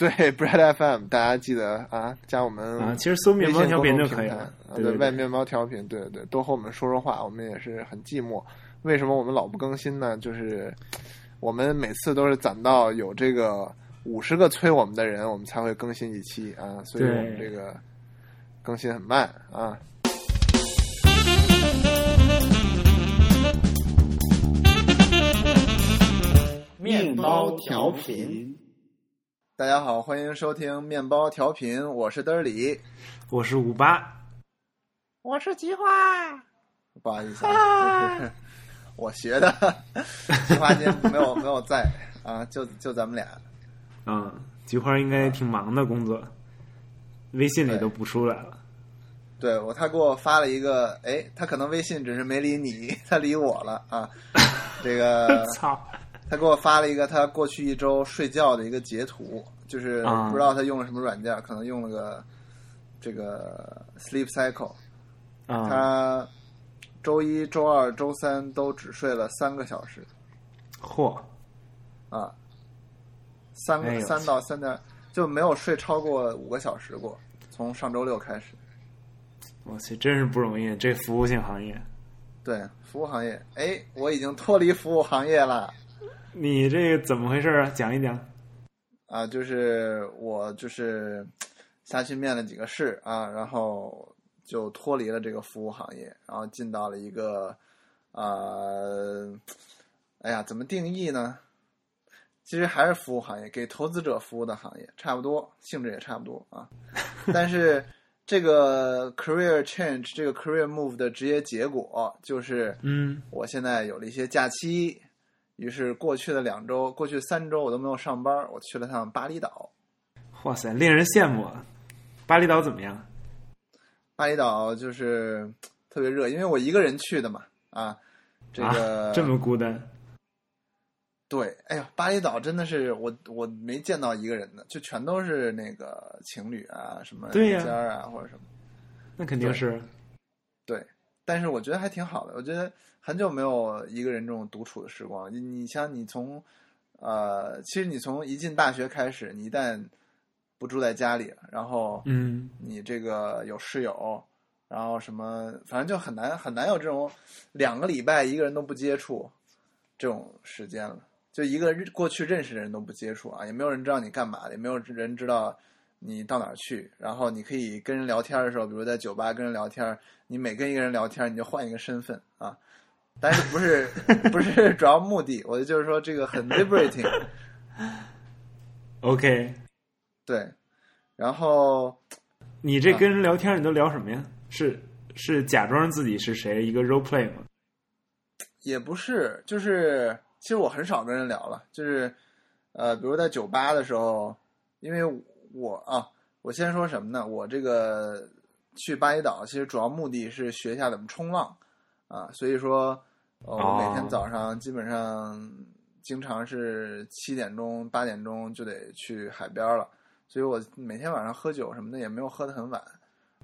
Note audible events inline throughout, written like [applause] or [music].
对 Bread FM，大家记得啊，加我们啊，其实搜面包调频就可以了。对对，外面包调频，对对对，多和我们说说话，我们也是很寂寞。为什么我们老不更新呢？就是我们每次都是攒到有这个五十个催我们的人，我们才会更新一期啊，所以我们这个更新很慢啊。面包调频，大家好，欢迎收听面包调频，我是德里，我是五八，我是菊花，不好意思啊。[laughs] 我学的，[laughs] 菊花今天没有 [laughs] 没有在啊，就就咱们俩。嗯，菊花应该挺忙的工作，微信里都不出来了。对我，他给我发了一个，哎，他可能微信只是没理你，他理我了啊。这个，操！他给我发了一个他过去一周睡觉的一个截图，就是不知道他用了什么软件，可能用了个这个 Sleep Cycle，他。周一、周二、周三都只睡了三个小时，嚯！啊，三个三到三点就没有睡超过五个小时过，从上周六开始。我去，真是不容易，这服务性行业。对，服务行业，哎，我已经脱离服务行业了。你这怎么回事啊？讲一讲。啊，就是我就是下去面了几个试啊，然后。就脱离了这个服务行业，然后进到了一个，呃，哎呀，怎么定义呢？其实还是服务行业，给投资者服务的行业，差不多，性质也差不多啊。[laughs] 但是这个 career change，这个 career move 的直接结果就是，嗯，我现在有了一些假期，于是过去的两周，过去三周我都没有上班，我去了趟巴厘岛。哇塞，令人羡慕啊！巴厘岛怎么样？巴厘岛就是特别热，因为我一个人去的嘛，啊，这个这么孤单。对，哎呀，巴厘岛真的是我我没见到一个人的，就全都是那个情侣啊，什么对家啊或者什么。那肯定是。对，但是我觉得还挺好的。我觉得很久没有一个人这种独处的时光。你你像你从呃，其实你从一进大学开始，你一旦不住在家里，然后，嗯，你这个有室友，然后什么，反正就很难很难有这种两个礼拜一个人都不接触这种时间了。就一个过去认识的人都不接触啊，也没有人知道你干嘛的，也没有人知道你到哪儿去。然后你可以跟人聊天的时候，比如在酒吧跟人聊天，你每跟一个人聊天，你就换一个身份啊。但是不是不是主要目的，我就是说这个很 liberating。OK。对，然后你这跟人聊天，你都聊什么呀？是是假装自己是谁，一个 role play 吗？也不是，就是其实我很少跟人聊了，就是呃，比如在酒吧的时候，因为我啊，我先说什么呢？我这个去巴厘岛，其实主要目的是学一下怎么冲浪啊，所以说我每天早上基本上经常是七点钟、八点钟就得去海边了。所以我每天晚上喝酒什么的也没有喝得很晚，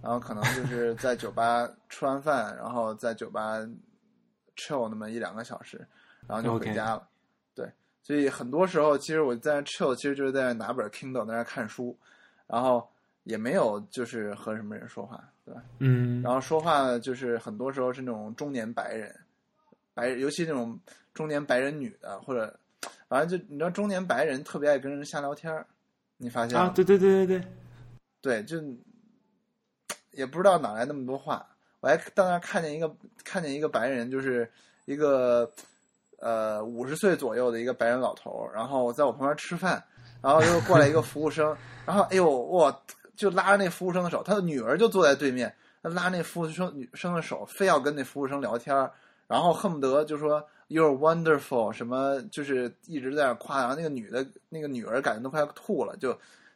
然后可能就是在酒吧吃完饭，然后在酒吧 chill 那么一两个小时，然后就回家了。对，所以很多时候其实我在 chill，其实就是在拿本 Kindle 在那看书，然后也没有就是和什么人说话，对吧？嗯。然后说话就是很多时候是那种中年白人，白尤其那种中年白人女的，或者反正就你知道中年白人特别爱跟人瞎聊天儿。你发现啊？对对对对对，对，就也不知道哪来那么多话。我还到那看见一个，看见一个白人，就是一个呃五十岁左右的一个白人老头，然后在我旁边吃饭，然后又过来一个服务生，然后哎呦我就拉着那服务生的手，他的女儿就坐在对面，他拉那服务生女生的手，非要跟那服务生聊天，然后恨不得就说。You're wonderful，什么就是一直在那夸，然后那个女的，那个女儿感觉都快吐了，就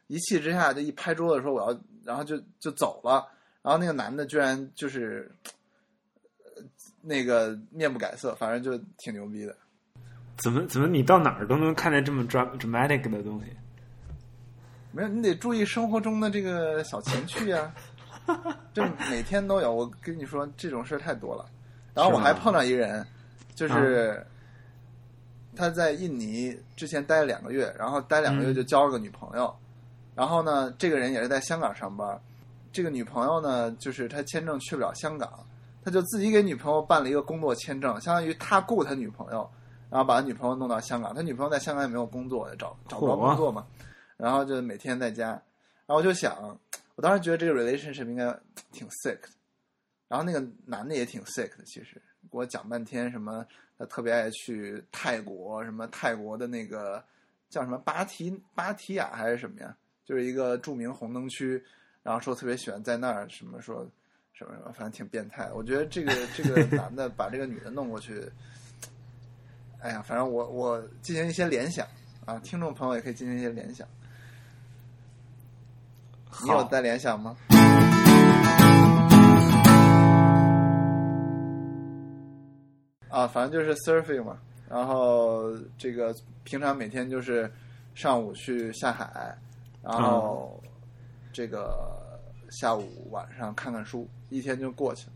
一气之下就一拍桌子说我要，然后就就走了。然后那个男的居然就是那个面不改色，反正就挺牛逼的。怎么怎么你到哪儿都能看见这么 dramatic 的东西？没有，你得注意生活中的这个小情趣啊。这 [laughs] 每天都有，我跟你说这种事儿太多了。然后我还碰到一个人。就是他在印尼之前待了两个月，然后待两个月就交了个女朋友，然后呢，这个人也是在香港上班，这个女朋友呢，就是他签证去不了香港，他就自己给女朋友办了一个工作签证，相当于他雇他女朋友，然后把他女朋友弄到香港，他女朋友在香港也没有工作，找找不着工作嘛，然后就每天在家，然后我就想，我当时觉得这个 relationship 应该挺 sick 的，然后那个男的也挺 sick 的，其实给我讲半天什么，他特别爱去泰国，什么泰国的那个叫什么芭提芭提雅还是什么呀？就是一个著名红灯区，然后说特别喜欢在那儿什么说什么什么，反正挺变态的。我觉得这个这个 [laughs] 男的把这个女的弄过去，哎呀，反正我我进行一些联想啊，听众朋友也可以进行一些联想。你有在联想吗？啊，反正就是 surfing 嘛，然后这个平常每天就是上午去下海，然后这个下午晚上看看书，一天就过去了。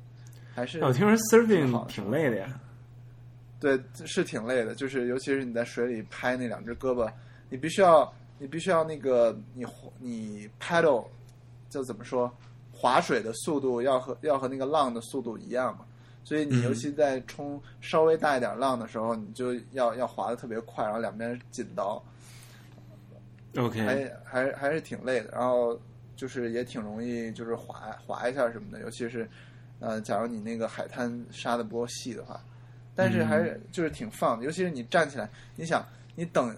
还是我听说 surfing 挺累的呀。对，是挺累的，就是尤其是你在水里拍那两只胳膊，你必须要你必须要那个你你 paddle 就怎么说划水的速度要和要和那个浪的速度一样嘛。所以你尤其在冲稍微大一点浪的时候，你就要要滑的特别快，然后两边紧刀。OK，还还还是挺累的，然后就是也挺容易就是滑滑一下什么的，尤其是呃，假如你那个海滩沙的不够细的话，但是还是就是挺放的，尤其是你站起来，你想你等，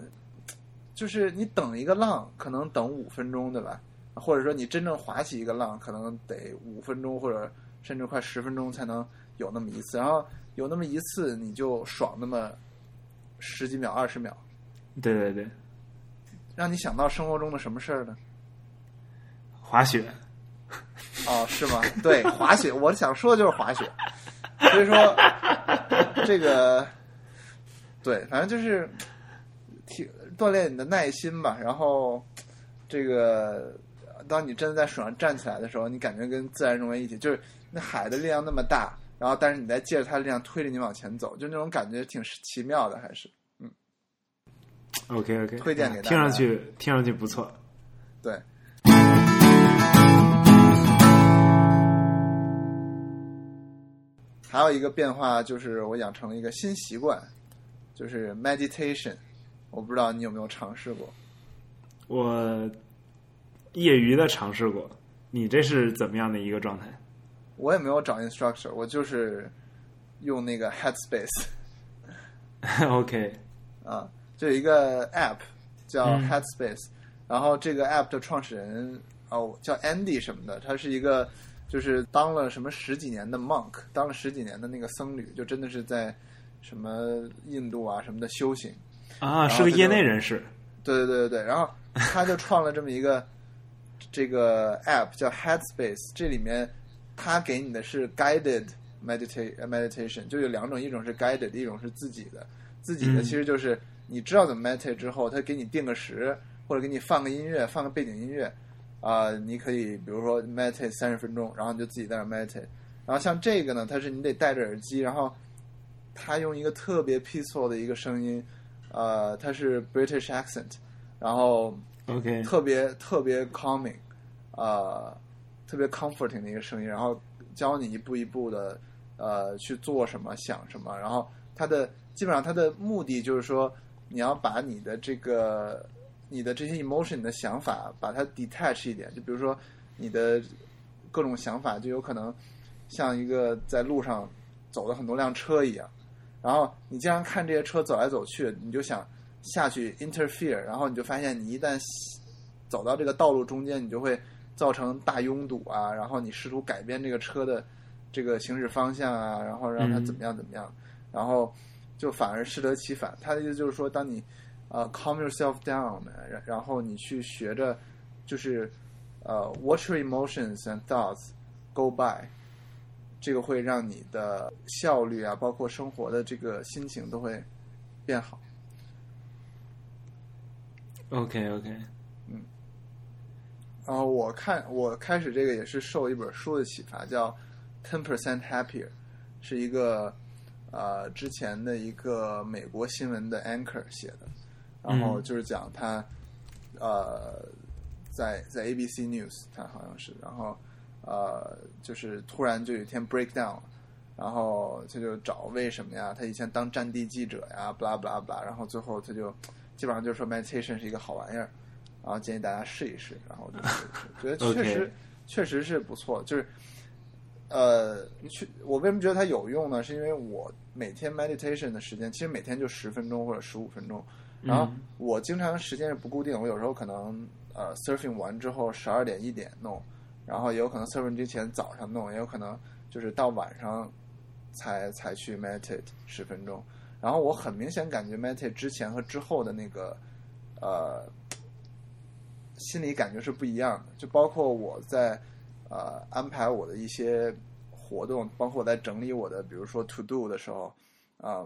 就是你等一个浪可能等五分钟对吧？或者说你真正划起一个浪，可能得五分钟或者甚至快十分钟才能。有那么一次，然后有那么一次，你就爽那么十几秒、二十秒。对对对，让你想到生活中的什么事儿呢？滑雪。哦，是吗？对，[laughs] 滑雪，我想说的就是滑雪。所以说，这个，对，反正就是挺锻炼你的耐心吧。然后，这个，当你真的在水上站起来的时候，你感觉跟自然融为一体，就是那海的力量那么大。然后，但是你再借着它的力量推着你往前走，就那种感觉挺奇妙的，还是嗯。OK OK，推荐给大家。听上去听上去不错。对。还有一个变化就是，我养成了一个新习惯，就是 meditation。我不知道你有没有尝试过？我业余的尝试过。你这是怎么样的一个状态？我也没有找 instructor，我就是用那个 Headspace。[laughs] OK，啊，就有一个 app 叫嗯 Headspace，、然后这个 app 的创始人哦叫 Andy 什么的，他是一个就是当了什么十几年的 monk，当了十几年的那个僧侣，就真的是在什么印度啊什么的修行。啊，是个业内人士。对对对对对，然后他就创了这么一个这个 app 叫 Headspace，这里面他给你的是 guided meditate meditation，就有两种，一种是 guided，一种是自己的。自己的嗯其实就是你知道怎么 meditate 之后，他给你定个时，或者给你放个音乐，放个背景音乐，啊、你可以比如说 meditate 三十分钟，然后你就自己在那 meditate。然后像这个呢，它是你得戴着耳机，然后他用一个特别 peaceful 的一个声音，呃，它是 British accent，然后 OK，特别特别 calming，呃，特别 comforting 的一个声音，然后教你一步一步的呃去做什么、想什么，然后它的基本上它的目的就是说，你要把你的这个你的这些 emotion 的想法把它 detach 一点，就比如说你的各种想法就有可能像一个在路上走了很多辆车一样，然后你经常看这些车走来走去，你就想下去 interfere，然后你就发现你一旦走到这个道路中间，你就会造成大拥堵啊，然后你试图改变这个车的这个行驶方向啊，然后让它怎么样怎么样，然后就反而适得其反。他的意思就是说，当你呃 calm yourself down，然然后你去学着就是呃 watch your emotions and thoughts go by，这个会让你的效率啊，包括生活的这个心情都会变好。OK OK，然后我看我开始这个也是受一本书的启发，叫《Ten Percent Happier》，是一个呃之前的一个美国新闻的 anchor 写的，然后就是讲他呃在在 ABC News，他好像是，然后呃，就是突然就有一天 break down 了，然后他就找为什么呀？他以前当战地记者呀，blah blah blah，然后最后他就基本上就说 meditation 是一个好玩意儿，然后建议大家试一试，然后就试一试，觉得确实确实是不错，就是。呃，去我为什么觉得它有用呢？是因为我每天 meditation 的时间其实每天就十分钟或者十五分钟，然后嗯我经常时间是不固定，我有时候可能呃 surfing 完之后十二点一点弄，然后也有可能 surfing 之前早上弄，也有可能就是到晚上才才去 meditate 十分钟。然后我很明显感觉 meditate 之前和之后的那个呃心理感觉是不一样的，就包括我在呃安排我的一些活动，包括我在整理我的比如说 to do 的时候啊。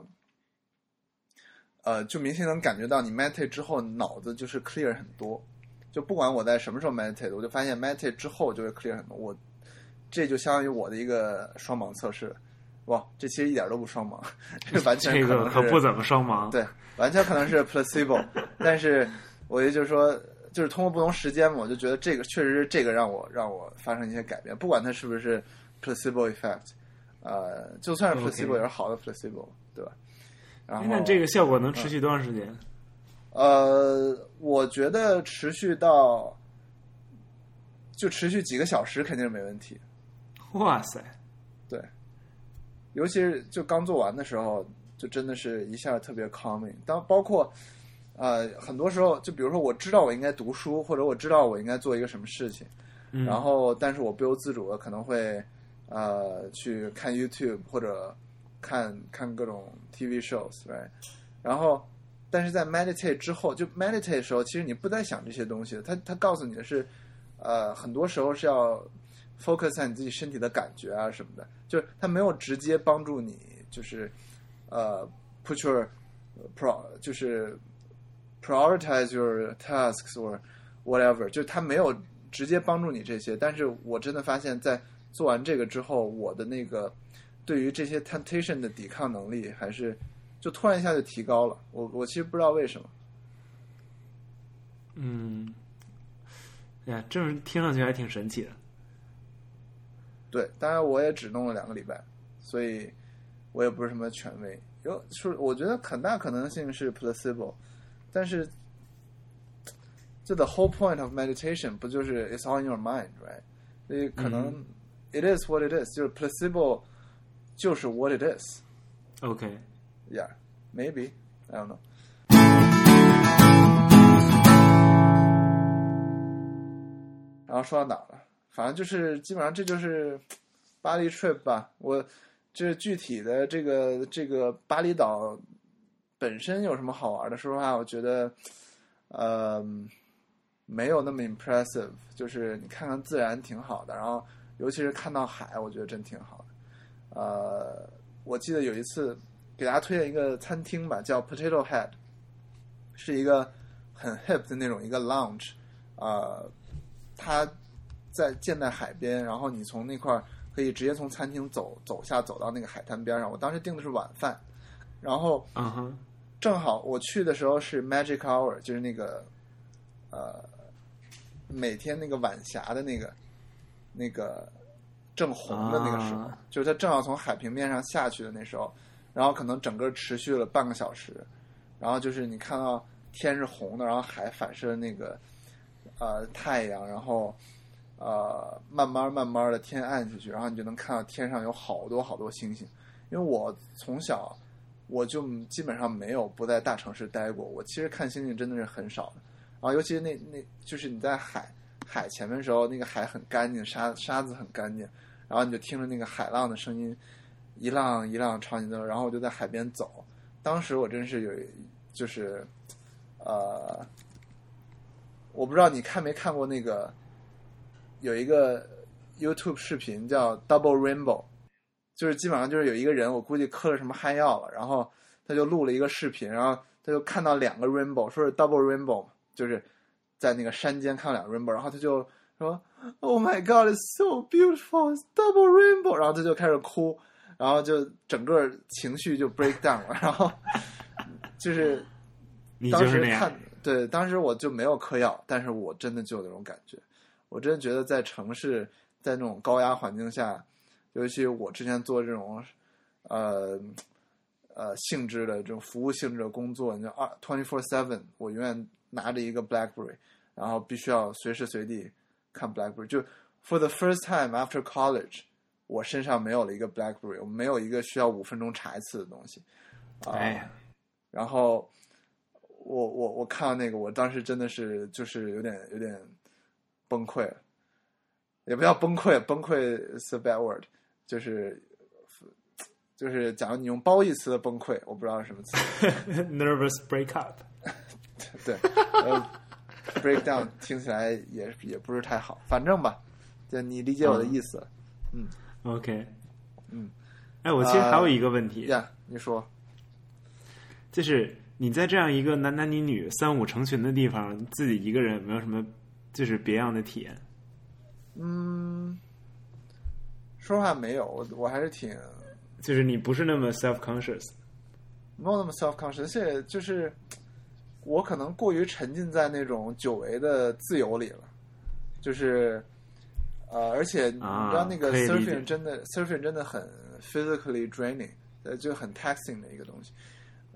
呃，就明显能感觉到你 meditate 之后脑子就是 clear 很多，就不管我在什么时候 meditate，我就发现 meditate 之后就会 clear 很多。我这就相当于我的一个双盲测试，哇，这其实一点都不双盲，[laughs] 这完全这可可不怎么双盲。对，完全可能是 placebo，但是我也就是说，就是通过不同时间嘛，我就觉得这个确实是这个让我让我发生一些改变，不管它是不是 placebo effect，呃，就算是 placebo 也是好的 placebo，对吧？然后这个效果能持续多长时间？呃，我觉得持续到就持续几个小时肯定是没问题，哇塞，对，尤其是就刚做完的时候，就真的是一下特别 calming。当包括呃，很多时候，就比如说我知道我应该读书，或者我知道我应该做一个什么事情，嗯、然后但是我不由自主的可能会呃去看 YouTube 或者看看各种 TV shows，right？然后但是在 meditate 之后，就 meditate 的时候，其实你不再想这些东西了，它它告诉你的是，呃，很多时候是要 focus 在你自己身体的感觉啊什么的，就是它没有直接帮助你，就是呃 put your pro 就是 prioritize your tasks or whatever，就是它没有直接帮助你这些，但是我真的发现，在做完这个之后，我的那个对于这些 temptation 的抵抗能力还是就突然一下就提高了。我我其实不知道为什么。嗯，哎呀，这听上去还挺神奇的。对，当然我也只弄了两个礼拜，所以我也不是什么权威。有是我觉得很大可能性是 placebo，但是就 the whole point of meditation 不就是 it's all in your mind，right？所以可能、嗯 it is what it is，就是 placebo 就是 what it is。 OK， Yeah, maybe. I don't know. 然后说到哪儿了？反正就是基本上这就是巴黎 trip 吧。我这具体的这个这个巴厘岛 本身有什么好玩的？说实话，我觉得呃没有那么 impressive。就是你看看自然挺好的，然后尤其是看到海，我觉得真挺好的。呃，我记得有一次给大家推荐一个餐厅吧，叫 Potato Head，是一个很 hip 的那种一个 lounge，呃，它在建在海边，然后你从那块可以直接从餐厅走走下走到那个海滩边上。我当时订的是晚饭，然后嗯哼，正好我去的时候是 Magic Hour，就是那个呃每天那个晚霞的那个那个正红的那个时候，啊就是它正好从海平面上下去的那时候，然后可能整个持续了半个小时，然后就是你看到天是红的，然后海反射那个呃太阳，然后呃慢慢慢慢的天暗下去，然后你就能看到天上有好多好多星星。因为我从小我就基本上没有不在大城市待过，我其实看星星真的是很少的。然后尤其是那那就是你在海海前面的时候，那个海很干净，沙沙子很干净，然后你就听着那个海浪的声音，一浪一浪朝你走，然后我就在海边走。当时我真是有就是呃，我不知道你看没看过那个有一个 YouTube 视频叫 Double Rainbow，就是基本上就是有一个人，我估计嗑了什么嗨药了，然后他就录了一个视频，然后他就看到两个 rainbow，说是 double rainbow，就是在那个山间看到两个 rainbow，然后他就说 Oh my God, it's so beautiful, it's double rainbow，然后他就开始哭，然后就整个情绪就 break down 了，然后就是你当就是那样时看，对，当时我就没有嗑药，但是我真的就有那种感觉，我真的觉得在城市，在那种高压环境下，尤其我之前做这种，呃，呃性质的这种服务性质的工作，你就二 twenty four seven，我永远拿着一个 BlackBerry，然后必须要随时随地看 BlackBerry，就 for the first time after college，我身上没有了一个 BlackBerry，我没有一个需要五分钟查一次的东西，啊、哎呀，然后我我我看到那个，我当时真的是就是有点有点崩溃了，也不叫崩溃，崩溃 is a bad word，就是就是假如你用褒义词的崩溃，我不知道是什么词，[laughs] nervous breakup。[laughs] 对，呃，breakdown 听起来也也不是太好，反正吧，就你理解我的意思嗯 OK，嗯，哎，我其实还有一个问题，呀你说，就是你在这样一个男男女女三五成群的地方，自己一个人有没有什么就是别样的体验？嗯，说实话没有，我我还是挺就是你不是那么 self conscious。没有那么 self conscious，而且就是我可能过于沉浸在那种久违的自由里了，就是呃，而且你知啊道那个 surfing 真的 surfing 真的很 physically draining，呃，就很 taxing 的一个东西，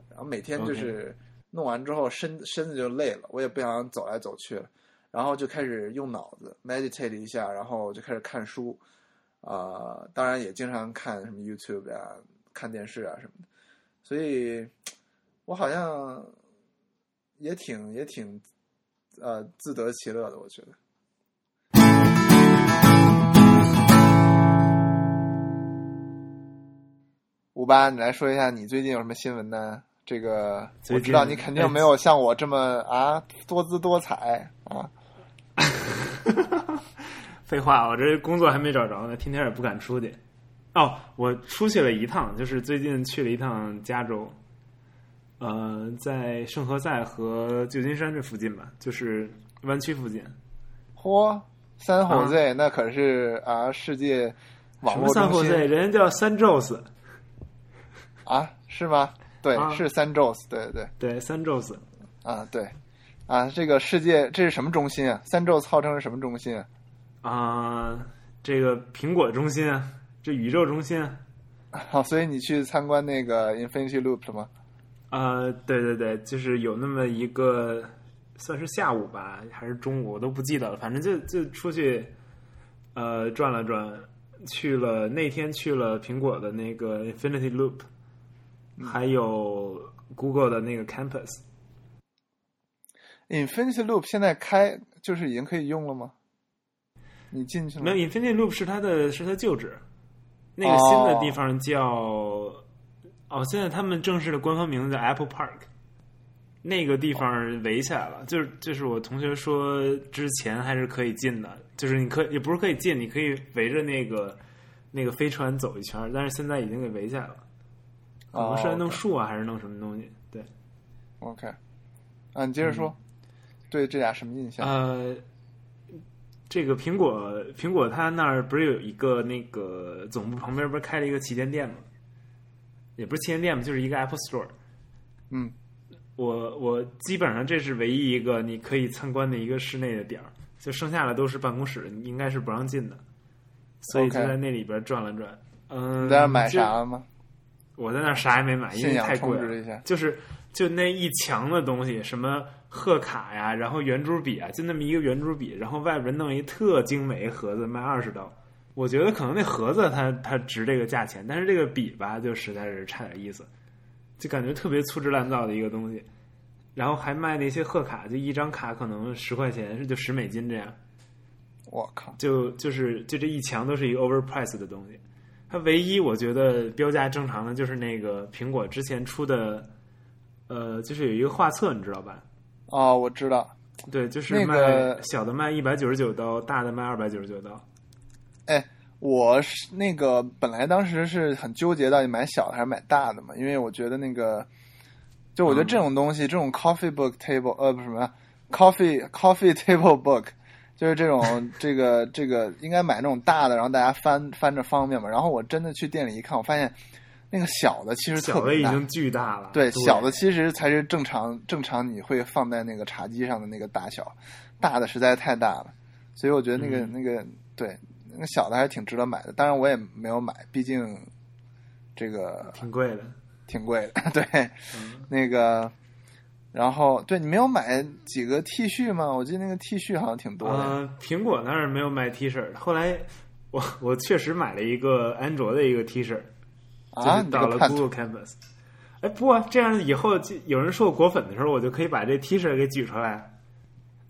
然后每天就是弄完之后身身子就累了，我也不想走来走去了，然后就开始用脑子 meditate 一下，然后就开始看书，啊、当然也经常看什么 YouTube 呀、看电视啊什么的。所以，我好像也挺也挺呃自得其乐的，我觉得。五八，你来说一下你最近有什么新闻呢？这个我知道你肯定没有像我这么啊多姿多彩啊。[laughs] 废话，我这工作还没找着呢，天天也不敢出去。哦，我出去了一趟，就是最近去了一趟加州，呃，在圣何塞和旧金山这附近吧，就是湾区附近。嚯，三火 Z、那可是啊世界网络三后塞？人家叫三 Joes，啊，是吗？对，啊是三 Joes，对对对，三 Joes。啊，对啊，这个世界这是什么中心啊？三 Joes 号称是什么中心啊？啊、这个苹果中心啊，这宇宙中心啊，[laughs] 好、所以你去参观那个 Infinity Loop 了吗？呃，对对对，就是有那么一个，算是下午吧，还是中午，我都不记得了。反正就就出去，呃，转了转，去了那天去了苹果的那个 Infinity Loop，还有 Google 的那个 Campus。Infinity Loop 现在开就是已经可以用了吗？你进去了？没有 Infinity Loop 是它的是它旧址，那个新的地方叫哦现在他们正式的官方名字叫 Apple Park。那个地方围起来了，就是就是我同学说之前还是可以进的，就是你可以也不是可以进，你可以围着那个那个飞船走一圈，但是现在已经给围起来了，可能是在弄哦树啊，还是弄什么东西？对，OK，啊，你接着说，对这俩什么印象？呃，这个苹果苹果它那儿不是有一个那个总部旁边不是开了一个旗舰店吗？也不是旗舰店嘛，就是一个 Apple Store。嗯，我我基本上这是唯一一个你可以参观的一个室内的点儿，就剩下的都是办公室，你应该是不让进的。所以就在那里边转了转。嗯，你在那买就啥了吗？我在那啥也没买，因为太贵了。就是就那一墙的东西，什么贺卡呀，然后圆珠笔啊，就那么一个圆珠笔，然后外边弄一特精美一盒子，卖二十刀。我觉得可能那盒子它它值这个价钱，但是这个笔吧，就实在是差点意思，就感觉特别粗制滥造的一个东西。然后还卖那些贺卡，就一张卡可能十块钱，就十美金这样。我靠，就就是就这一墙都是一个 overpriced 的东西。它唯一我觉得标价正常的就是那个苹果之前出的，呃，就是有一个画册，你知道吧？哦，我知道。对，就是那卖、个小的卖一百九十九刀，大的卖二百九十九刀。哎，我是那个本来当时是很纠结到底买小的还是买大的嘛，因为我觉得那个，就我觉得嗯这种东西，这种 coffee book table 呃不是什么 coffee [laughs] coffee table book，就是这种 [laughs] 这个这个应该买那种大的，然后大家翻翻着方便嘛。然后我真的去店里一看，我发现那个小的其实特小的别，已经巨大了。对，小的其实才是正常正常你会放在那个茶几上的那个大小，大的实在太大了，所以我觉得那个、嗯那个对那个小的还是挺值得买的。当然我也没有买，毕竟这个挺贵的。挺贵的。[laughs] 对，嗯，那个，然后对你没有买几个 T 恤吗？我记得那个 T 恤好像挺多的。呃，苹果那儿没有卖 T 恤，后来我我确实买了一个安卓的一个 T 恤，就啊，到了 Google Canvas，。哎，不啊，这样以后就有人说我果粉的时候，我就可以把这 T 恤给举出来，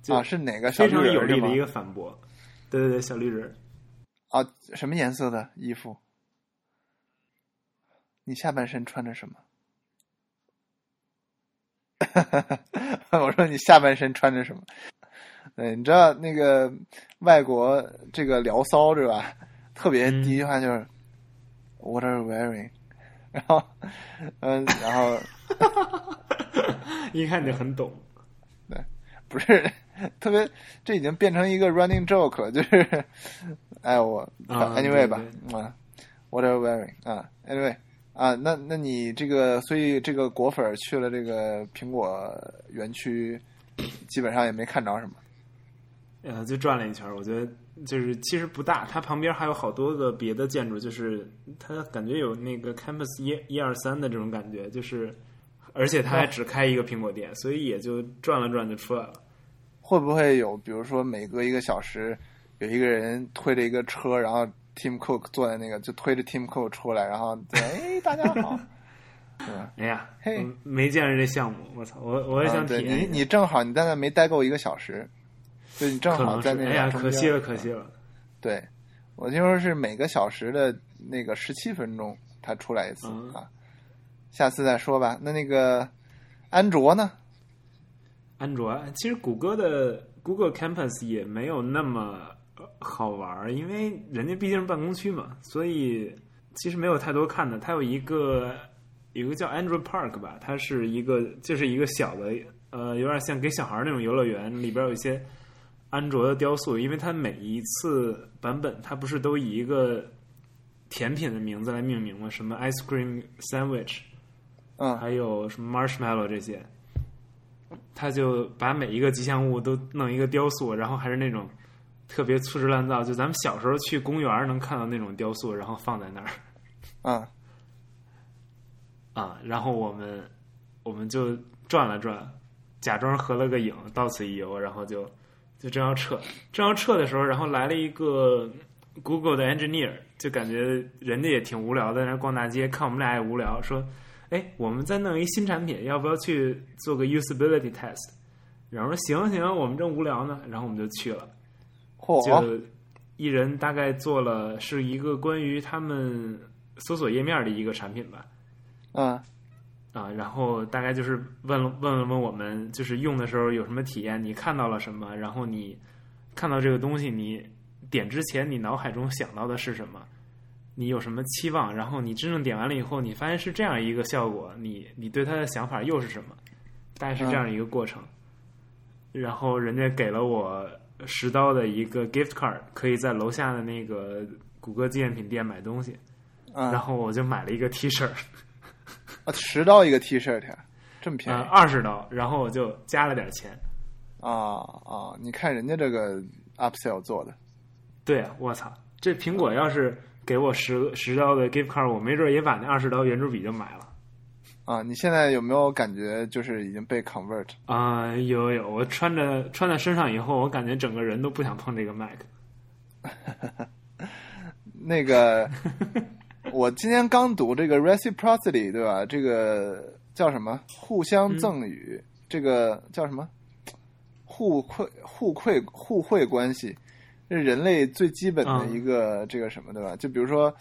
啊，是哪个小非常有力的一个反驳。对对对，小绿人，啊，什么颜色的衣服？你下半身穿着什么？[laughs] 我说你下半身穿着什么？对，你知道那个外国这个聊骚是吧？特别嗯第一句话就是 “What are you wearing？” [laughs] 然后，嗯，然后 [laughs] 一看就很懂。[laughs] 对不是特别，这已经变成一个 running joke 了，就是，哎，我、啊 anyway 对吧，啊，what are you wearing 啊，anyway 啊，那那你这个，所以这个果粉儿去了这个苹果园区，基本上也没看着什么，呃，就转了一圈儿，我觉得就是其实不大，它旁边还有好多个别的建筑，就是它感觉有那个 Campus 一一二三的这种感觉，就是而且它还只开一个苹果店，所以也就转了转就出来了。会不会有，比如说每隔一个小时有一个人推着一个车，然后 Tim Cook 坐在那个，就推着 Tim Cook 出来，然后对，哎，大家好，[laughs] 对吧？哎呀，嘿没见着这项目，我操，我我也想体验。你正好你在那没待够一个小时，对你正好在那可惜了，可惜了。对，我听说是每个小时的那个十七分钟它出来一次、嗯啊，下次再说吧。那那个安卓呢？安卓其实谷歌的 Google Campus 也没有那么呃好玩儿，因为人家毕竟是办公区嘛，所以其实没有太多看的。它有一个有一个叫 Android Park 吧，它是一个就是一个小的呃，有点像给小孩儿那种游乐园，里边有一些安卓的雕塑，因为它每一次版本它不是都以一个甜品的名字来命名吗？什么 ice cream sandwich。嗯还有什么 marshmallow 这些，他就把每一个吉祥物都弄一个雕塑，然后还是那种特别粗制滥造，就咱们小时候去公园能看到那种雕塑，然后放在那儿嗯 [laughs] 啊，然后我们我们就转了转，假装合了个影，到此一游，然后就就正要撤，正要撤的时候，然后来了一个 Google 的 engineer，就感觉人家也挺无聊的，在那逛大街，看我们俩也无聊，说。哎，我们再弄一新产品，要不要去做个 usability test？然后说行行，我们正无聊呢，然后我们就去了，就一人大概做了是一个关于他们搜索页面的一个产品吧，嗯啊，然后大概就是问了问了问我们，就是用的时候有什么体验，你看到了什么，然后你看到这个东西，你点之前你脑海中想到的是什么？你有什么期望？然后你真正点完了以后，你发现是这样一个效果，你你对它的想法又是什么？大概是这样一个过程。然后人家给了我十刀的一个 gift card，可以在楼下的那个谷歌纪念品店买东西。然嗯，后我就买了一个 T 恤，啊十刀一个 T 恤，这么便呃，宜二十刀，然后我就加了点钱。啊啊！你看人家这个 upsell 做的，对啊，我操！这苹果要是给我十十刀的 gift card，我没准也把那二十刀圆珠笔就买了。啊，你现在有没有感觉就是已经被 convert？啊、有有，我穿着穿在身上以后，我感觉整个人都不想碰这个 Mac。[laughs] 那个，我今天刚读这个 reciprocity，对吧？这个叫什么？互相赠与，这个叫什么？互馈、互馈、互惠关系，是人类最基本的一个这个什么，对吧？就比如说，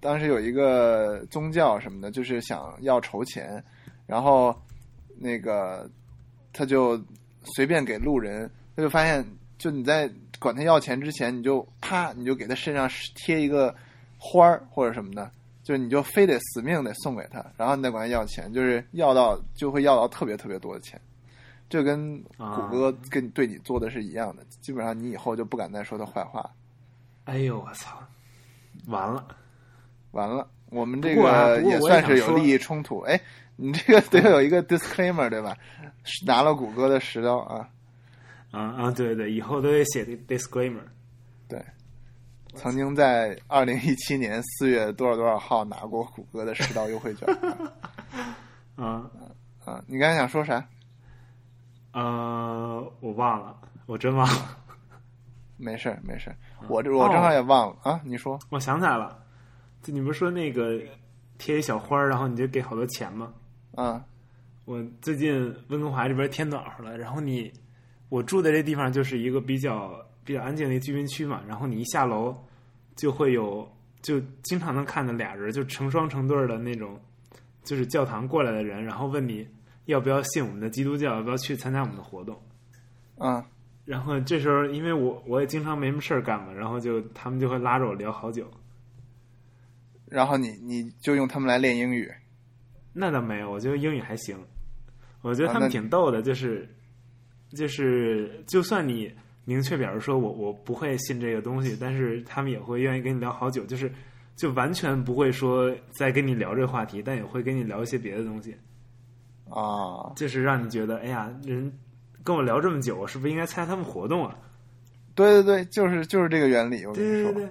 当时有一个宗教什么的，就是想要筹钱，然后那个他就随便给路人，他就发现，就你在管他要钱之前，你就啪，你就给他身上贴一个花儿或者什么的，就是你就非得死命得送给他，然后你再管他要钱，就是要到就会要到特别特别多的钱。这跟谷歌跟对你做的是一样的，基本上你以后就不敢再说他坏话。哎呦我操！完了，完了，我们这个也也算是有利益冲突。哎，你这个得有一个 disclaimer 对吧？拿了谷歌的石刀啊，啊啊，对对，以后都得写 disclaimer。曾经在二零一七年四月多少多少号拿过谷歌的十刀优惠券 [laughs] 啊啊。你刚才想说啥？呃，我忘了，我真忘了。没事儿没事儿，我这我正好也忘了、啊。你说我想起来了，就你不是说那个贴一小花儿，然后你就给好多钱吗？啊我最近温哥华这边天暖和了，然后你我住的这地方就是一个比较比较安静的一居民区嘛，然后你一下楼就会有就经常能看到俩人就成双成对儿的那种，就是教堂过来的人，然后问你要不要信我们的基督教，要不要去参加我们的活动。啊然后这时候，因为我我也经常没什么事儿干嘛，然后就他们就会拉着我聊好久。然后你你就用他们来练英语那倒没有，我觉得英语还行。我觉得他们挺逗的，就是就是，就算你明确表示说我我不会信这个东西，但是他们也会愿意跟你聊好久，就是就完全不会说再跟你聊这个话题，但也会跟你聊一些别的东西，啊。就是让你觉得哎呀，人跟我聊这么久，我是不是应该参加他们活动啊？对对对，就是就是这个原理。我跟你说，对对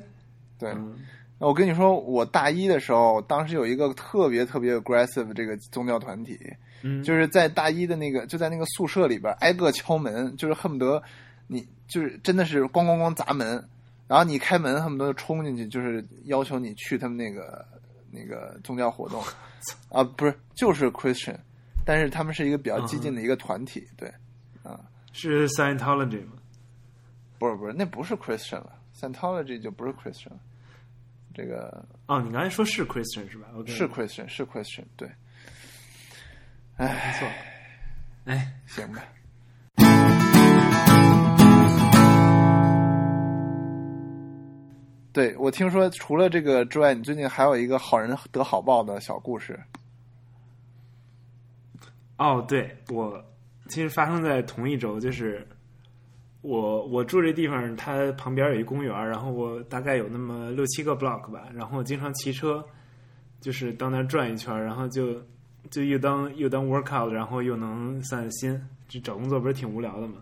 对，对嗯我跟你说，我大一的时候，当时有一个特别特别 aggressive 这个宗教团体，嗯，就是在大一的那个就在那个宿舍里边挨个敲门，就是恨不得你就是真的是咣咣咣砸门，然后你开门他们都冲进去，就是要求你去他们那个那个宗教活动啊，不是就是 Christian，但是他们是一个比较激进的一个团体，对，啊是 Scientology 吗？不是不是，那不是 Christian 了，Scientology 就不是 Christian 了，这个哦，你刚才说是 Christian 是吧？OK，是 Christian 是 Christian，对，哎，不错。哎，行吧。对，我听说除了这个之外，你最近还有一个好人得好报的小故事。哦，对我其实发生在同一周，就是我我住这地方，它旁边有一公园，然后我大概有那么六七个 block 吧，然后经常骑车，就是到那转一圈，然后就就又当又当 workout，然后又能散散心。这找工作不是挺无聊的吗？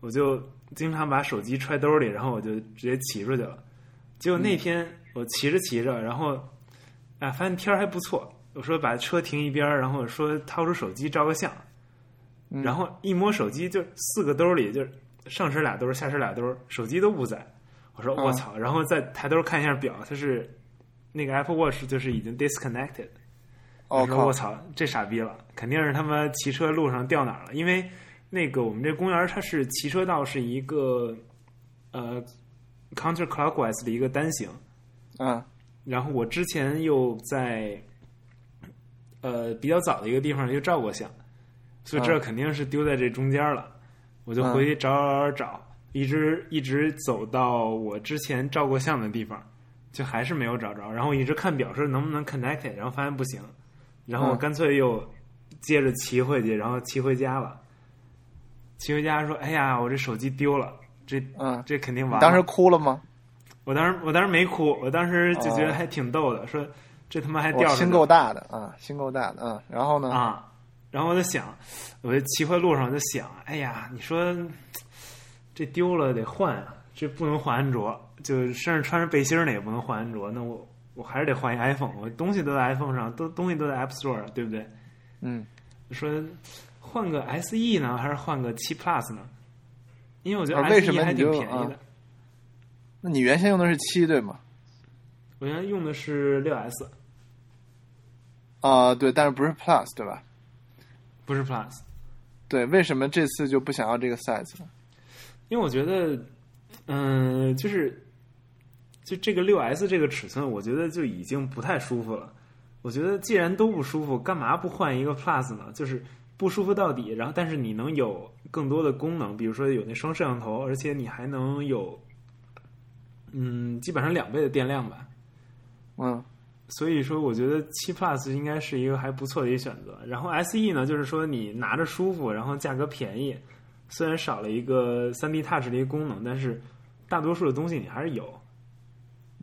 我就经常把手机揣兜里，然后我就直接骑出去了。结果那天我骑着骑着，然后啊，发现天儿还不错。我说把车停一边儿，然后我说掏出手机照个相，嗯然后一摸手机就四个兜里，就上身俩兜，下身俩兜，手机都不在。我说嗯我操，然后再抬头看一下表，它是那个 Apple Watch 就是已经 disconnected。哦我说我！操，这傻逼了，肯定是他妈骑车路上掉哪儿了。因为那个我们这公园它是骑车道是一个呃 counterclockwise 的一个单行，嗯然后我之前又在呃比较早的一个地方又照过相，所以这肯定是丢在这中间了。我就回去找找找找，一直一直走到我之前照过相的地方，就还是没有找着。然后我一直看表说能不能 connect，然后发现不行，然后我嗯干脆又接着骑回去，然后骑回家了。骑回家说：“哎呀，我这手机丢了，这嗯，这肯定完了。”当时哭了吗？我当时我当时没哭，我当时就觉得哦还挺逗的，说这他妈还掉着心够大的啊，心够大的啊。然后呢？啊！然后我就想，我就骑回路上我就想，哎呀，你说这丢了得换啊，这不能换安卓，就身上穿着背心儿呢也不能换安卓，那我我还是得换一 iPhone，我东西都在 iPhone 上，都东西都在 App Store，对不对？嗯说换个 SE 呢，还是换个七 Plus 呢？因为我觉得啊为什 SE 还么你就挺便宜的啊。那你原先用的是七对吗？我原来用的是六 S，啊、对，但是不是 Plus 对吧？不是 Plus。对，为什么这次就不想要这个 size 了？因为我觉得，嗯、就是就这个六 S 这个尺寸，我觉得就已经不太舒服了。我觉得既然都不舒服，干嘛不换一个 Plus 呢？就是不舒服到底，然后但是你能有更多的功能，比如说有那双摄像头，而且你还能有，嗯，基本上两倍的电量吧。嗯所以说，我觉得七 Plus 应该是一个还不错的一个选择。然后 SE 呢，就是说你拿着舒服，然后价格便宜，虽然少了一个三 D Touch 的一个功能，但是大多数的东西你还是有。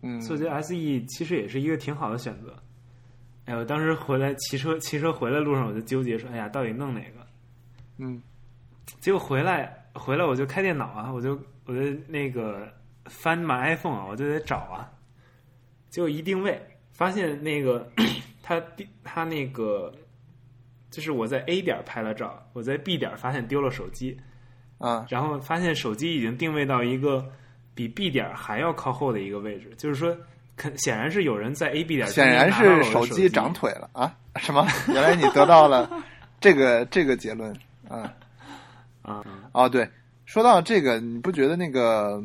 嗯，所以我觉得 SE 其实也是一个挺好的选择。哎，我当时回来骑车骑车回来路上我就纠结说，哎呀，到底弄哪个？嗯结果回来回来我就开电脑啊，我就我就那个翻买 iPhone 啊，我就得找啊。结果一定位，发现那个他他那个就是我在 A 点拍了照，我在 B 点发现丢了手机，啊然后发现手机已经定位到一个比 B 点还要靠后的一个位置，就是说，肯显然是有人在 A、B 点显然是手机长腿了啊！什么？[laughs] 原来你得到了这个这个结论啊？[laughs] 啊，哦，对，说到这个，你不觉得那个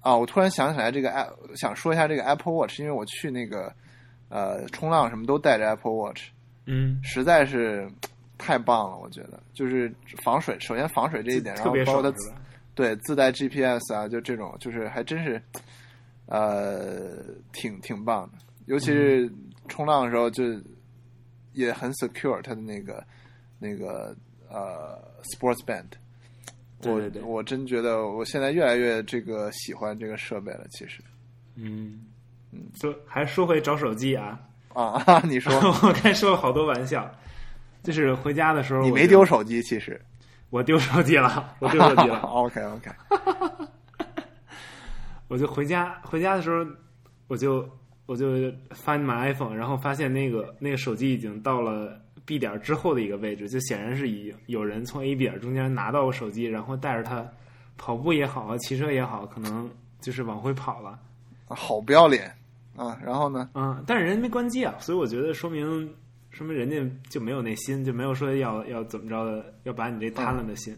啊？我突然想起来，这个 app 想说一下这个 Apple Watch，因为我去那个呃冲浪什么都带着 Apple Watch，嗯，实在是太棒了，我觉得就是防水，首先防水这一点，然后包括它爽是吧？对自带 GPS 啊，就这种，就是还真是，呃，挺挺棒的。尤其是冲浪的时候，就也很 secure 它的那个那个呃 sports band。我对对对我真觉得我现在越来越这个喜欢这个设备了。其实嗯嗯，说还说回找手机啊，啊，你说 [laughs] 我刚才说了好多玩笑，就是回家的时候你没丢手机，其实我丢手机了，我丢手机了。[laughs] OK OK，我就回家，回家的时候，我就我就翻买 iPhone，然后发现那个那个手机已经到了 B 点之后的一个位置，就显然是已有人从 A、点中间拿到我手机，然后带着它跑步也好啊，骑车也好，可能就是往回跑了。好不要脸啊！然后呢？嗯，但是人家没关机啊，所以我觉得说明说明人家就没有那心，就没有说要要怎么着的，要把你这贪婪的心。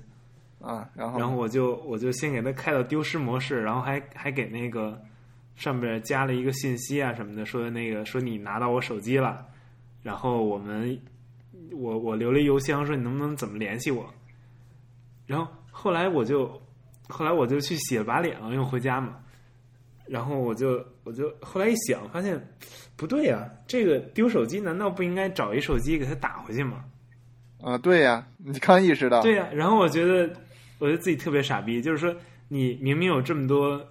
啊，然后然后我就我就先给他开到丢失模式，然后还还给那个上边加了一个信息啊什么的，说那个说你拿到我手机了，然后我们我我留了邮箱说你能不能怎么联系我，然后后来我就后来我就去洗了把脸了，因为回家嘛，然后我就我就后来一想发现不对呀、这个丢手机难道不应该找一手机给他打回去吗？啊，对呀，你刚意识到。对呀、然后我觉得，我觉得自己特别傻逼，就是说，你明明有这么多，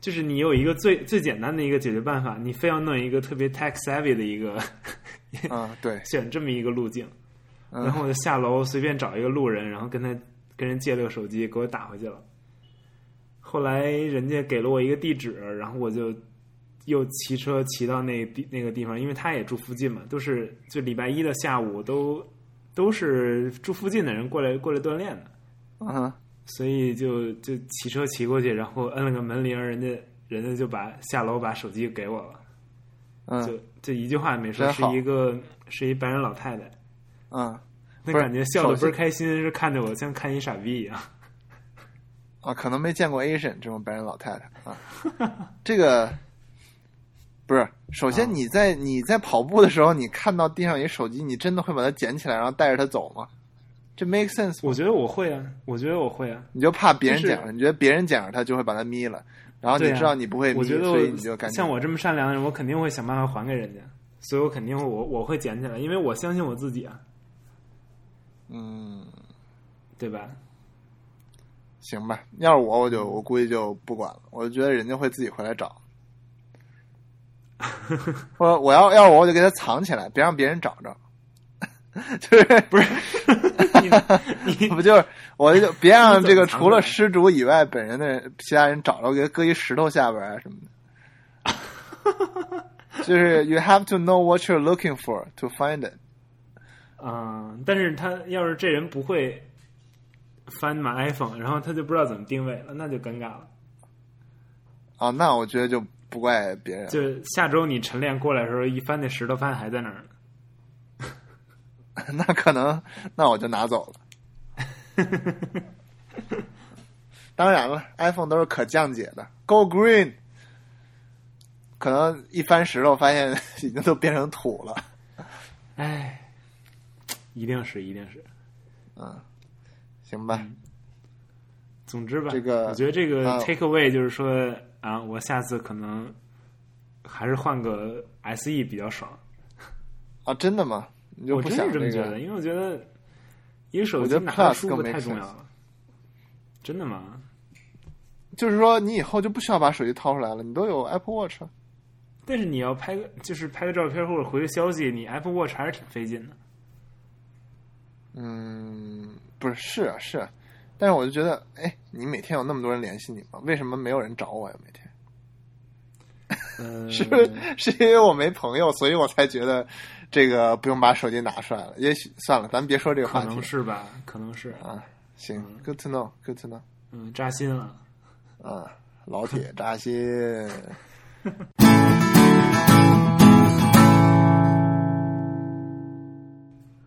就是你有一个最最简单的一个解决办法，你非要弄一个特别 tech savvy 的一个，啊，对，选这么一个路径，嗯然后我就下楼随便找一个路人，然后跟他跟人借了个手机给我打回去了。后来人家给了我一个地址，然后我就又骑车骑到那地那个地方，因为他也住附近嘛，都是就礼拜一的下午都都是住附近的人过来过来锻炼的。嗯哼，所以就就骑车骑过去，然后摁了个门铃，人家人家就把下楼把手机给我了，嗯。就就一句话也没说，是一个是一白人老太太，嗯，不是那感觉笑的首先倍儿开心，是看着我像看一傻逼一样。[laughs] 啊，可能没见过 Asian 这种白人老太太啊。[laughs] 这个不是，首先啊。你在你在跑步的时候，你看到地上有一手机，你真的会把它捡起来，然后带着它走吗？这 make sense？我觉得我会啊，我觉得我会啊，你就怕别人就是捡了，你觉得别人捡了他就会把他眯了，然后你知道你不会眯，我觉得所以你就感觉像我这么善良的人，我肯定会想办法还给人家，所以我肯定会我我会捡起来，因为我相信我自己啊，嗯，对吧？行吧。要是我，我就我估计就不管了，我就觉得人家会自己回来找。[laughs] 我我要要是我，我就给他藏起来，别让别人找着。[laughs] 就是不是 [laughs] 你你 [laughs] 不就是我就别让这个除了失主以外本人的人其他人找着，给他搁一石头下边啊什么的。就是 you have to know what you're looking for to find it。嗯，但是他要是这人不会翻买 iPhone，然后他就不知道怎么定位了，那就尴尬了。啊，那我觉得就不怪别人。就下周你晨练过来的时候，一翻那石头，发现还在那儿呢。[laughs] 那可能，那我就拿走了。[laughs] 当然了，iPhone 都是可降解的，Go Green。可能一翻石头，发现已经都变成土了。哎，一定是，一定是。嗯行吧，总之吧，这个我觉得这个啊 take away 就是说啊，我下次可能还是换个 SE 比较爽。啊，真的吗？你就我真不想这是这么觉得，因为我觉得一个手机拿着 Plus 更舒服 make 太重要了。真的吗？就是说你以后就不需要把手机掏出来了，你都有 Apple Watch 了。但是你要拍个，就是拍个照片或者回个消息，你 Apple Watch 还是挺费劲的。嗯，不是，是啊，是啊，但是我就觉得，哎，你每天有那么多人联系你吗？为什么没有人找我呀？每天嗯，[laughs] 是不是是因为我没朋友，所以我才觉得这个不用把手机拿出来了？也许算了，咱别说这个话题可能是吧？可能是。啊。行，Good to know，Good to know。嗯，扎心了。啊，老铁扎心。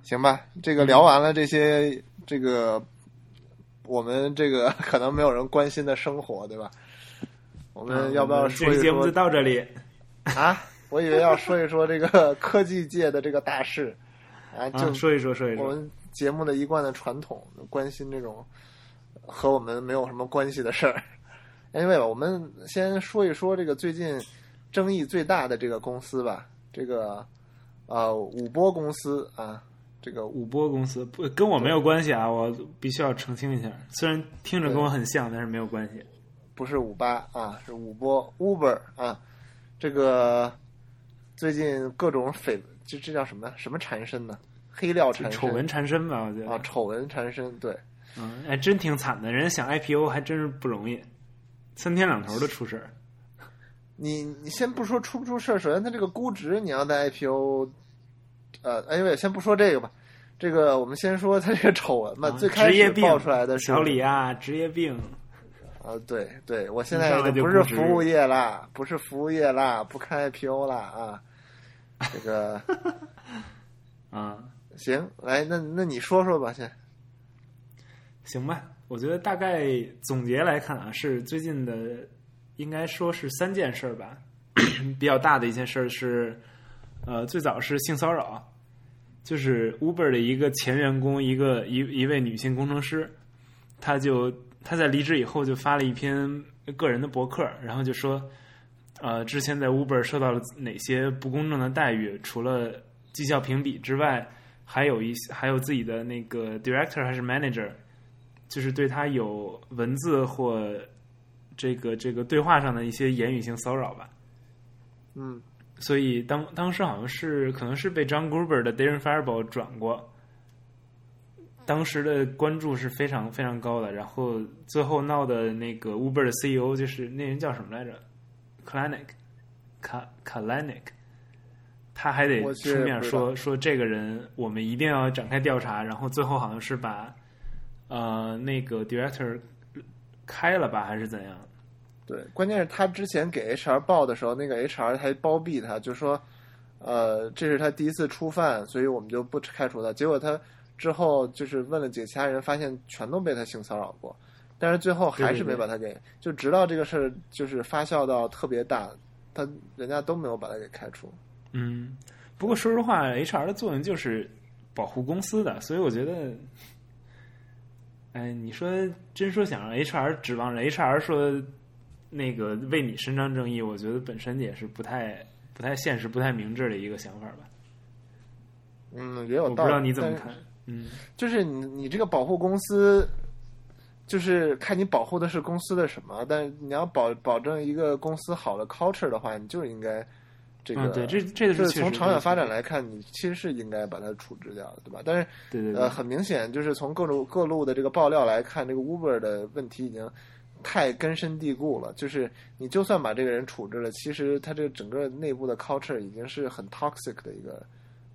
行吧，这个聊完了这些，这个我们这个 [laughs] 可能没有人关心的生活，对吧？我们要不要说一这节目就到这里？啊？我以为要说一说这个 [laughs] 科技界的这个大事啊，啊，就说一说，说一说。我们节目的一贯的传统，关心这种和我们没有什么关系的事儿。[laughs] Anyway，我们先说一说这个最近争议最大的这个公司吧，这个呃五波公司啊，这个五波公司不跟我没有关系啊，我必须要澄清一下。虽然听着跟我很像，但是没有关系。不是五八啊，是五波 Uber 啊，这个最近各种绯，这这叫什么什么缠身呢？黑料缠身，丑闻缠身吧，我觉得啊，丑闻缠身，对。嗯，哎，真挺惨的。人家想 IPO 还真是不容易，三天两头的出事儿。[laughs] 你你先不说出不出事儿，首先它这个估值，你要在 IPO，呃，哎呦，先不说这个吧，这个我们先说它这个丑闻吧。啊最开始爆出来的是小李啊，职业病。啊，对对，我现在不是服务业啦，不是服务业啦，不看 IPO 啦啊，这个 [laughs] 啊，行，来，那那你说说吧，先。行吧，我觉得大概总结来看啊，是最近的应该说是三件事儿吧。[clears throat] 比较大的一件事儿是，呃，最早是性骚扰，就是 Uber 的一个前员工，一个一一位女性工程师，她就她在离职以后就发了一篇个人的博客，然后就说，呃，之前在 Uber 受到了哪些不公正的待遇，除了绩效评比之外，还有一些还有自己的那个 director 还是 manager，就是对他有文字或这个这个对话上的一些言语性骚扰吧。嗯所以当当时好像是可能是被 John Gruber 的 Darren Fireball 转过，当时的关注是非常非常高的。然后最后闹的那个 Uber 的 CEO 就是那人叫什么来着 k l a n i k 卡卡 l a n i k 他还得出面说说这个人我们一定要展开调查。然后最后好像是把呃那个 director 开了吧，还是怎样？对，关键是他之前给 HR 报的时候，那个 HR 还包庇他，就说，呃，这是他第一次初犯，所以我们就不开除他。结果他之后就是问了几个其他人，发现全都被他性骚扰过，但是最后还是没把他给，就直到这个事儿就是发酵到特别大，他人家都没有把他给开除。嗯，不过说实话，HR 的作用就是保护公司的，所以我觉得，哎，你说真说想让 HR 指望着 HR 说那个为你伸张正义，我觉得本身也是不太不太现实、不太明智的一个想法吧。嗯，也有我不知道你怎么看？嗯，就是你你这个保护公司，就是看你保护的是公司的什么，但是你要保保证一个公司好的 culture 的话，你就应该这个、啊对这这个是就是从长远发展来看，你其实是应该把它处置掉的，对吧？但是对对对，呃，很明显就是从各路各路的这个爆料来看，这个 Uber 的问题已经太根深蒂固了。就是你就算把这个人处置了，其实他这个整个内部的 culture 已经是很 toxic 的一个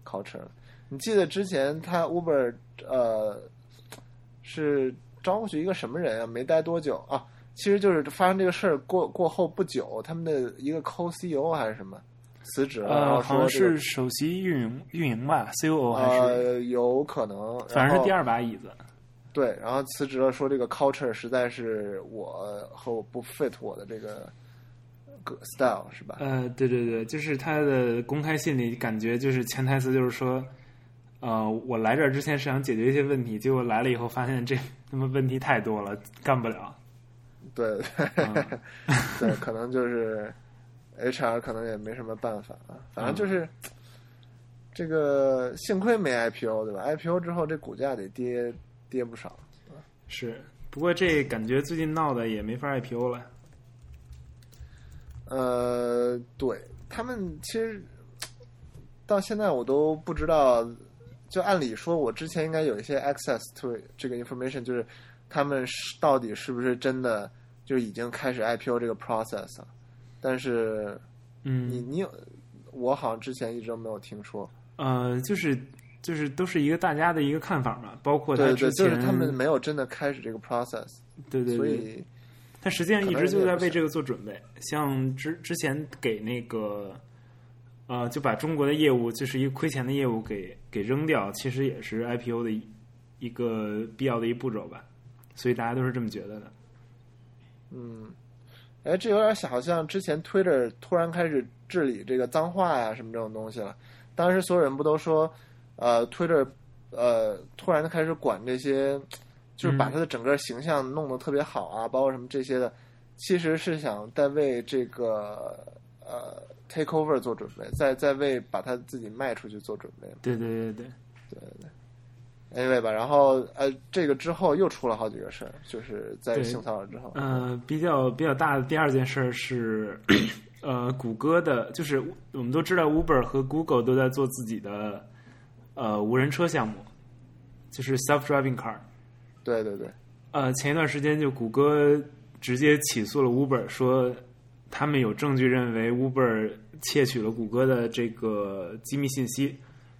culture 了。你记得之前他 Uber 呃是招过去一个什么人啊？没待多久啊，其实就是发生这个事儿过过后不久，他们的一个 co-CEO 还是什么辞职了，好像是首席运营运营吧，COO 还是、呃有可能，反正是第二把椅子。对，然后辞职了，说这个 culture 实在是我和我不 fit 我的这个个 style 是吧？呃，对对对，就是他的公开信里感觉就是潜台词就是说，呃，我来这儿之前是想解决一些问题，结果来了以后发现这他妈问题太多了，干不了。对嗯 [laughs] 对，可能就是 HR 可能也没什么办法啊，反正就是、这个幸亏没 IPO 对吧？IPO 之后这股价得跌跌不少。是，不过这感觉最近闹的也没法 IPO 了。呃，对他们其实到现在我都不知道，就按理说，我之前应该有一些 access to 这个 information，就是他们是到底是不是真的就已经开始 IPO 这个 process 了？但是嗯，你你有，我好像之前一直都没有听说。呃，就是就是都是一个大家的一个看法嘛，包括他对对，之前就是他们没有真的开始这个 process，对对对，所以他实际上一直就在为这个做准备。像之之前给那个呃，就把中国的业务就是一个亏钱的业务给给扔掉，其实也是 IPO 的一一个必要的一步骤吧。所以大家都是这么觉得的。嗯，哎，这有点像好像之前 Twitter 突然开始治理这个脏话呀什么这种东西了。当时所有人不都说，呃，Twitter 呃突然开始管这些，就是把嗯它的整个形象弄得特别好啊，包括什么这些的，其实是想在为这个呃 take over 做准备，在在为把它自己卖出去做准备。对对对对，anyway 吧，然后呃，这个之后又出了好几个事儿，就是在性骚扰之后，呃，比较比较大的第二件事儿是，[clears throat] 呃，谷歌的，就是我们都知道 Uber 和 Google 都在做自己的呃无人车项目，就是 self-driving car。对对对，呃，前一段时间就谷歌直接起诉了 Uber，说他们有证据认为 Uber 窃取了谷歌的这个机密信息。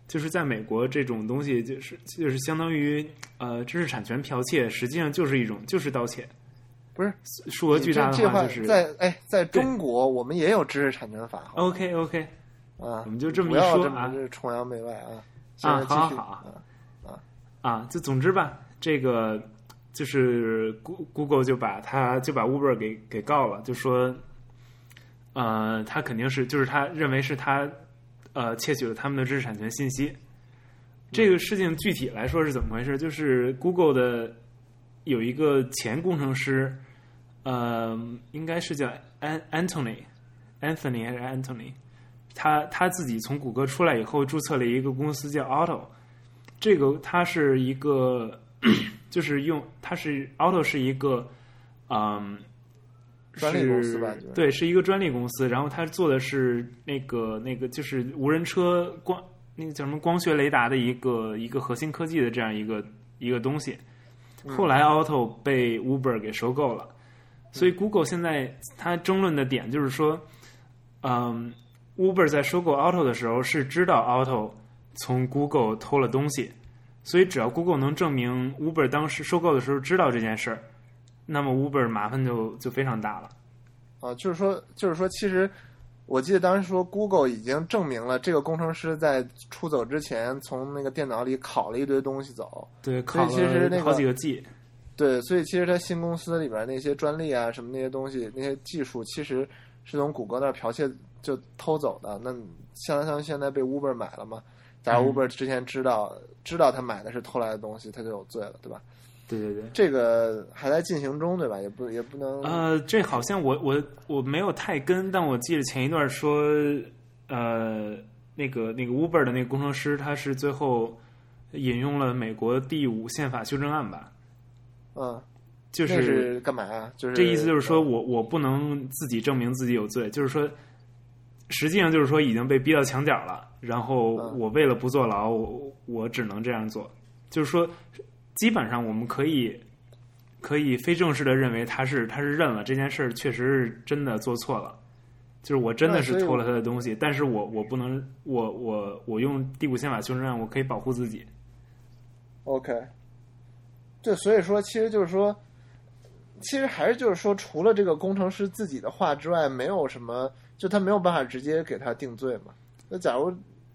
就是在美国，这种东西就是就是相当于呃知识产权剽窃，实际上就是一种就是盗窃，不是数额巨大的话就是在哎，在中国我们也有知识产权法，OK OK 啊，我们就这么一说啊这么崇洋媚外啊。啊在继续好好。啊啊，就总之吧，这个就是 Goo- Google 就把他就把 Uber 给给告了，就说，呃，他肯定是就是他认为是他呃窃取了他们的知识产权信息。这个事情具体来说是怎么回事？就是 Google 的有一个前工程师，呃，应该是叫安 Anthony Anthony 还是 Anthony，他他自己从谷歌出来以后，注册了一个公司叫 Auto。这个它是一个，[coughs] 就是用它是 Auto 是一个，嗯，专利公司吧对，是一个专利公司。然后他做的是那个那个就是无人车光那个叫什么光学雷达的一个一个核心科技的这样一个一个东西。后来 Auto 被 Uber 给收购了，所以 Google 现在它争论的点就是说，嗯，Uber 在收购 Auto 的时候是知道 Auto 从 Google 偷了东西，所以只要 Google 能证明 Uber 当时收购的时候知道这件事儿，那么 Uber 麻烦就就非常大了。啊，就是说，就是说，其实我记得当时说，Google 已经证明了这个工程师在出走之前从那个电脑里拷了一堆东西走。对，所考以其实那个好几个 G。对，所以其实他新公司里边那些专利啊，什么那些东西，那些技术，其实是从谷歌那儿剽窃就偷走的。那相当于现在被 Uber 买了嘛？假如嗯 Uber 之前知道、知道他买的是偷来的东西，他就有罪了，对吧？对对对。这个还在进行中，对吧？也不也不能呃，这好像我我我没有太跟，但我记得前一段说，呃，那个那个 Uber 的那个工程师，他是最后引用了美国第五宪法修正案吧，嗯，就那是干嘛呀？就是这意思就是说我我不能自己证明自己有罪，就是说，实际上就是说已经被逼到墙角了，然后嗯我为了不坐牢，我我只能这样做，就是说，基本上我们可以可以非正式的认为他是他是认了这件事儿，确实是真的做错了，就是我真的是偷了他的东西，但是我我不能我我我用第五宪法修正案，我可以保护自己，OK，对，所以说其实就是说，其实还是就是说，除了这个工程师自己的话之外，没有什么，就他没有办法直接给他定罪嘛。那假如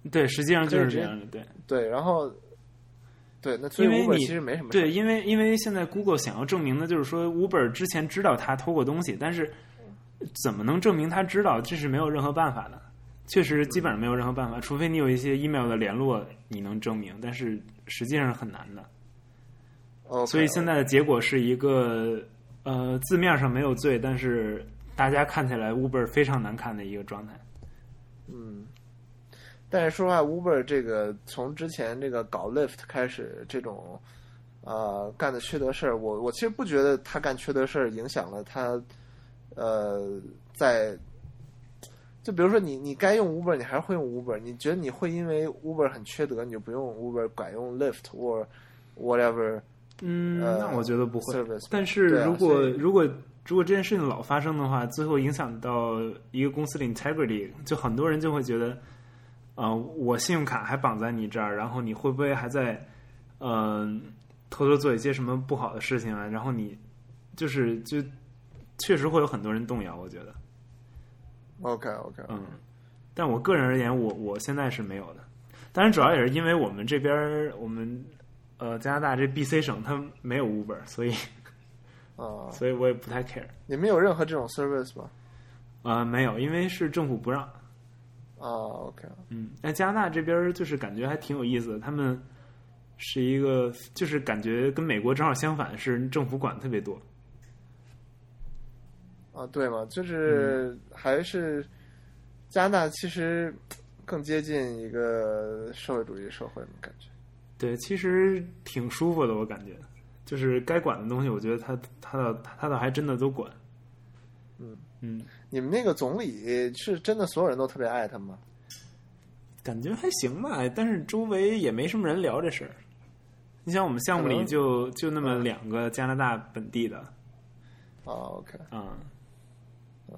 对，实际上就是这样的，对。对，然后对，那因为你其实没什么对，因为因为现在 Google 想要证明的就是说，Uber 之前知道他偷过东西，但是怎么能证明他知道？这是没有任何办法的。确实，基本上没有任何办法，除非你有一些 email 的联络，你能证明，但是实际上是很难的。所以现在的结果是一个呃字面上没有罪，但是大家看起来 Uber 非常难看的一个状态。嗯，但是说实话，Uber 这个从之前这个搞 Lyft 开始，这种呃干的缺德事儿，我我其实不觉得他干缺德事儿影响了他，呃，在就比如说你你该用 Uber 你还是会用 Uber，你觉得你会因为 Uber 很缺德你就不用 Uber 改用 Lyft 或 whatever 嗯，呃那我觉得不会。service？但是如果、如果如果这件事情老发生的话，最后影响到一个公司的 integrity，就很多人就会觉得，呃，我信用卡还绑在你这儿，然后你会不会还在，嗯、偷偷做一些什么不好的事情啊？然后你就是就确实会有很多人动摇，我觉得，OK OK，嗯，但我个人而言，我我现在是没有的。当然，主要也是因为我们这边我们呃加拿大这 BC 省它没有 Uber，所以啊，所以我也不太 care。你们有任何这种 service 吗？呃，没有，因为是政府不让。啊，OK，嗯，那加拿大这边就是感觉还挺有意思的，他们是一个，就是感觉跟美国正好相反，是政府管特别多。啊，对嘛，就是还是加拿大其实更接近一个社会主义社会嘛感觉。对，其实挺舒服的，我感觉，就是该管的东西，我觉得他他倒他倒还真的都管。嗯嗯，你们那个总理是真的所有人都特别爱他吗？感觉还行吧，但是周围也没什么人聊这事儿。你想，我们项目里就就那么两个加拿大本地的啊，OK，嗯，嗯、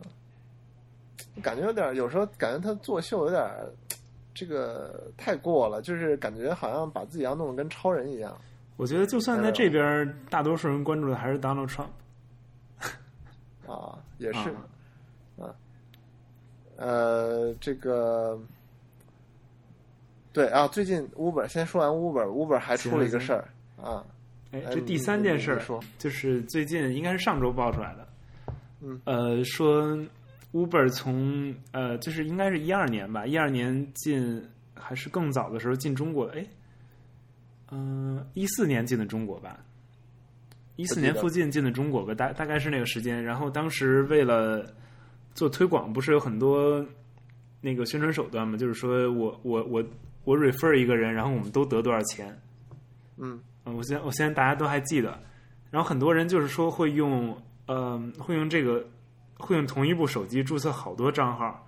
感觉有点，有时候感觉他作秀有点这个太过了，就是感觉好像把自己要弄得跟超人一样。我觉得就算在这边，大多数人关注的还是 Donald Trump。啊，也是，啊呃，这个，对啊，最近 Uber 先说完 Uber，Uber 还出了一个事儿啊，哎，这第三件事儿就是最近应该是上周爆出来的，嗯，呃，说 Uber 从呃，就是应该是一二年吧，一二年进还是更早的时候进中国，哎，嗯、一四年进的中国吧，一四年附近进的中国吧，大大概是那个时间。然后当时为了做推广，不是有很多那个宣传手段嘛，就是说我我我我 refer 一个人，然后我们都得多少钱。嗯。嗯，我现我现在大家都还记得，然后很多人就是说会用，嗯、会用这个，会用同一部手机注册好多账号，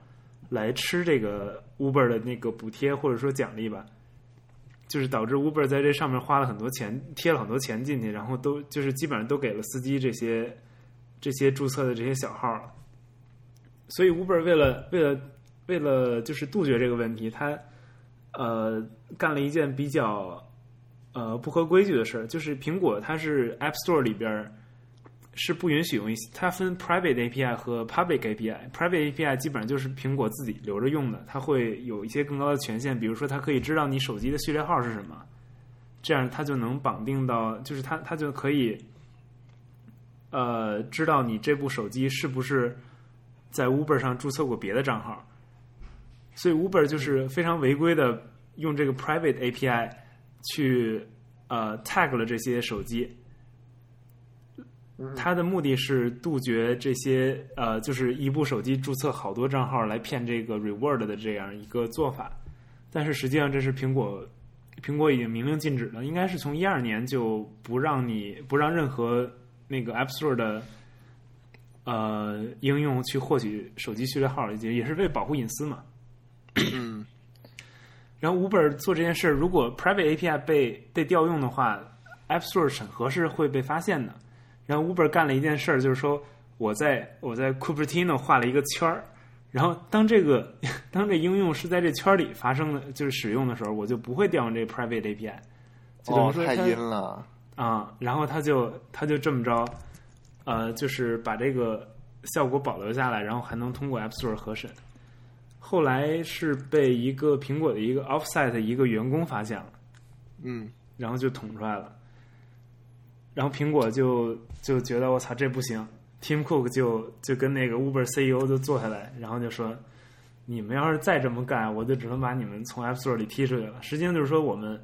来吃这个 Uber 的那个补贴或者说奖励吧，就是导致 Uber 在这上面花了很多钱，贴了很多钱进去，然后都就是基本上都给了司机这些这些注册的这些小号了，所以 Uber 为了为了为了就是杜绝这个问题，他呃干了一件比较。呃不合规矩的事儿，就是苹果它是 App Store 里边是不允许用一些，它分 private API 和 public API。private API 基本上就是苹果自己留着用的，它会有一些更高的权限，比如说它可以知道你手机的序列号是什么，这样它就能绑定到，就是它它就可以呃知道你这部手机是不是在 Uber 上注册过别的账号。所以 Uber 就是非常违规的用这个 private API 去呃 tag 了这些手机，它的目的是杜绝这些呃，就是一部手机注册好多账号来骗这个 reward 的这样一个做法。但是实际上这是苹果，苹果已经明令禁止了，应该是从一二年就不让你不让任何那个 App Store 的呃应用去获取手机序列号，也也是为保护隐私嘛。嗯 [clears throat] 然后 Uber 做这件事儿，如果 private API 被被调用的话，App Store 审核是会被发现的。然后 Uber 干了一件事儿，就是说我在我在 Cupertino 画了一个圈儿，然后当这个 [laughs] 当这应用是在这圈儿里发生的，就是使用的时候，我就不会调用这个 private API。就等于哦，太阴了，啊，然后他就他就这么着，呃，就是把这个效果保留下来，然后还能通过 App Store 核审。后来是被一个苹果的一个 offsite 一个员工发现了，嗯然后就捅出来了。然后苹果就就觉得我操这不行，Tim Cook 就就跟那个 Uber CEO 就坐下来，然后就说，你们要是再这么干，我就只能把你们从 App Store 里踢出去了。实际上就是说我们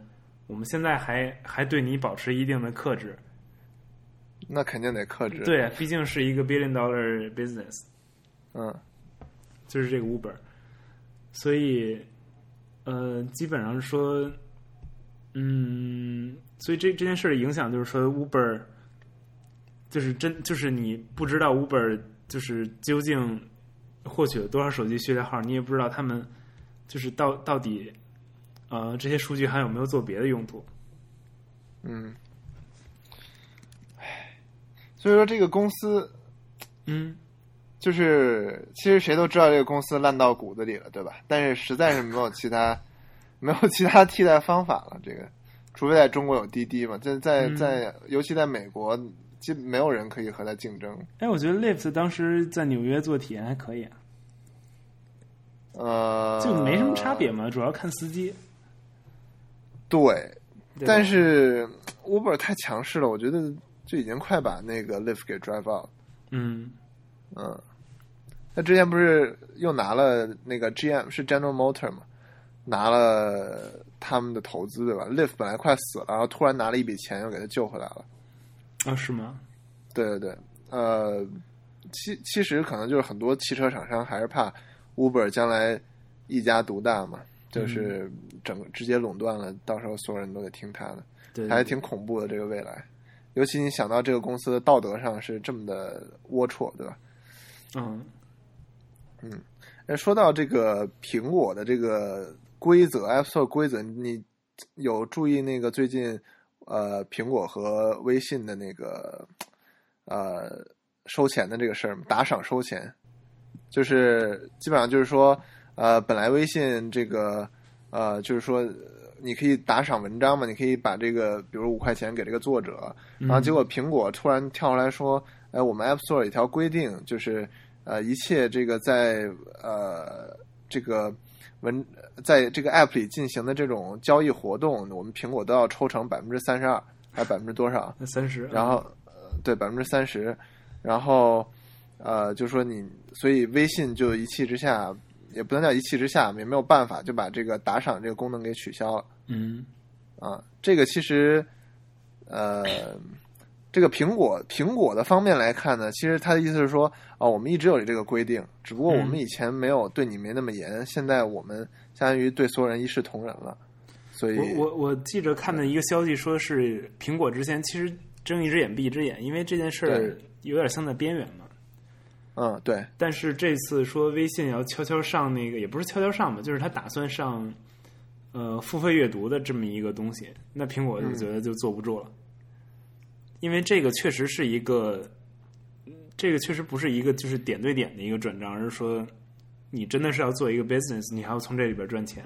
我们现在还还对你保持一定的克制，那肯定得克制。，对，毕竟是一个 billion dollar business，嗯就是这个 Uber，所以呃，基本上说，嗯，所以这这件事的影响就是说，Uber 就是真就是你不知道 Uber 就是究竟获取了多少手机序列号，你也不知道他们就是到到底呃这些数据还有没有做别的用途。嗯，唉，所以说这个公司嗯，就是其实谁都知道这个公司烂到骨子里了，对吧？但是实在是没有其他 [laughs] 没有其他替代方法了。这个，除非在中国有滴滴嘛，在在嗯在，尤其在美国，基没有人可以和它竞争。哎，我觉得 Lyft 当时在纽约做体验还可以啊，呃，就没什么差别嘛，主要看司机。对，对但是 Uber 太强势了，我觉得就已经快把那个 Lyft 给 drive out。嗯嗯，他之前不是又拿了那个 GM 是 General Motor 嘛，拿了他们的投资对吧？Lyft 本来快死了，然后突然拿了一笔钱又给他救回来了。啊是吗？对对对，呃，其其实可能就是很多汽车厂商还是怕 Uber 将来一家独大嘛，就是整个直接垄断了，到时候所有人都得听他的，对，还挺恐怖的这个未来。尤其你想到这个公司的道德上是这么的龌龊，对吧？嗯哎，说到这个苹果的这个规则，App Store 规则，你有注意那个最近呃苹果和微信的那个呃收钱的这个事儿吗？打赏收钱，就是基本上就是说，呃，本来微信这个呃就是说。你可以打赏文章嘛？你可以把这个，比如五块钱给这个作者，然后结果苹果突然跳出来说：“哎，我们 App Store 有一条规定，就是呃，一切这个在呃这个文在这个 App 里进行的这种交易活动，我们苹果都要抽成百分之三十二，还百分之多少？那三十，然后呃对百分之三十，然后呃就说你，所以微信就一气之下，也不能叫一气之下，也没有办法，就把这个打赏这个功能给取消了。嗯啊，这个其实，呃，这个苹果苹果的方面来看呢，其实他的意思是说，啊，我们一直有这个规定，只不过我们嗯以前没有对你没那么严，现在我们相当于对所有人一视同仁了，所以我我我记着看的一个消息说是苹果之前其实睁一只眼闭一只眼，因为这件事儿有点像在边缘嘛。嗯，对，但是这次说微信要悄悄上那个，也不是悄悄上吧，就是他打算上呃付费阅读的这么一个东西，那苹果我觉得就坐不住了，因为这个确实是一个，这个确实不是一个就是点对点的一个转账，而是说你真的是要做一个 business，你还要从这里边赚钱。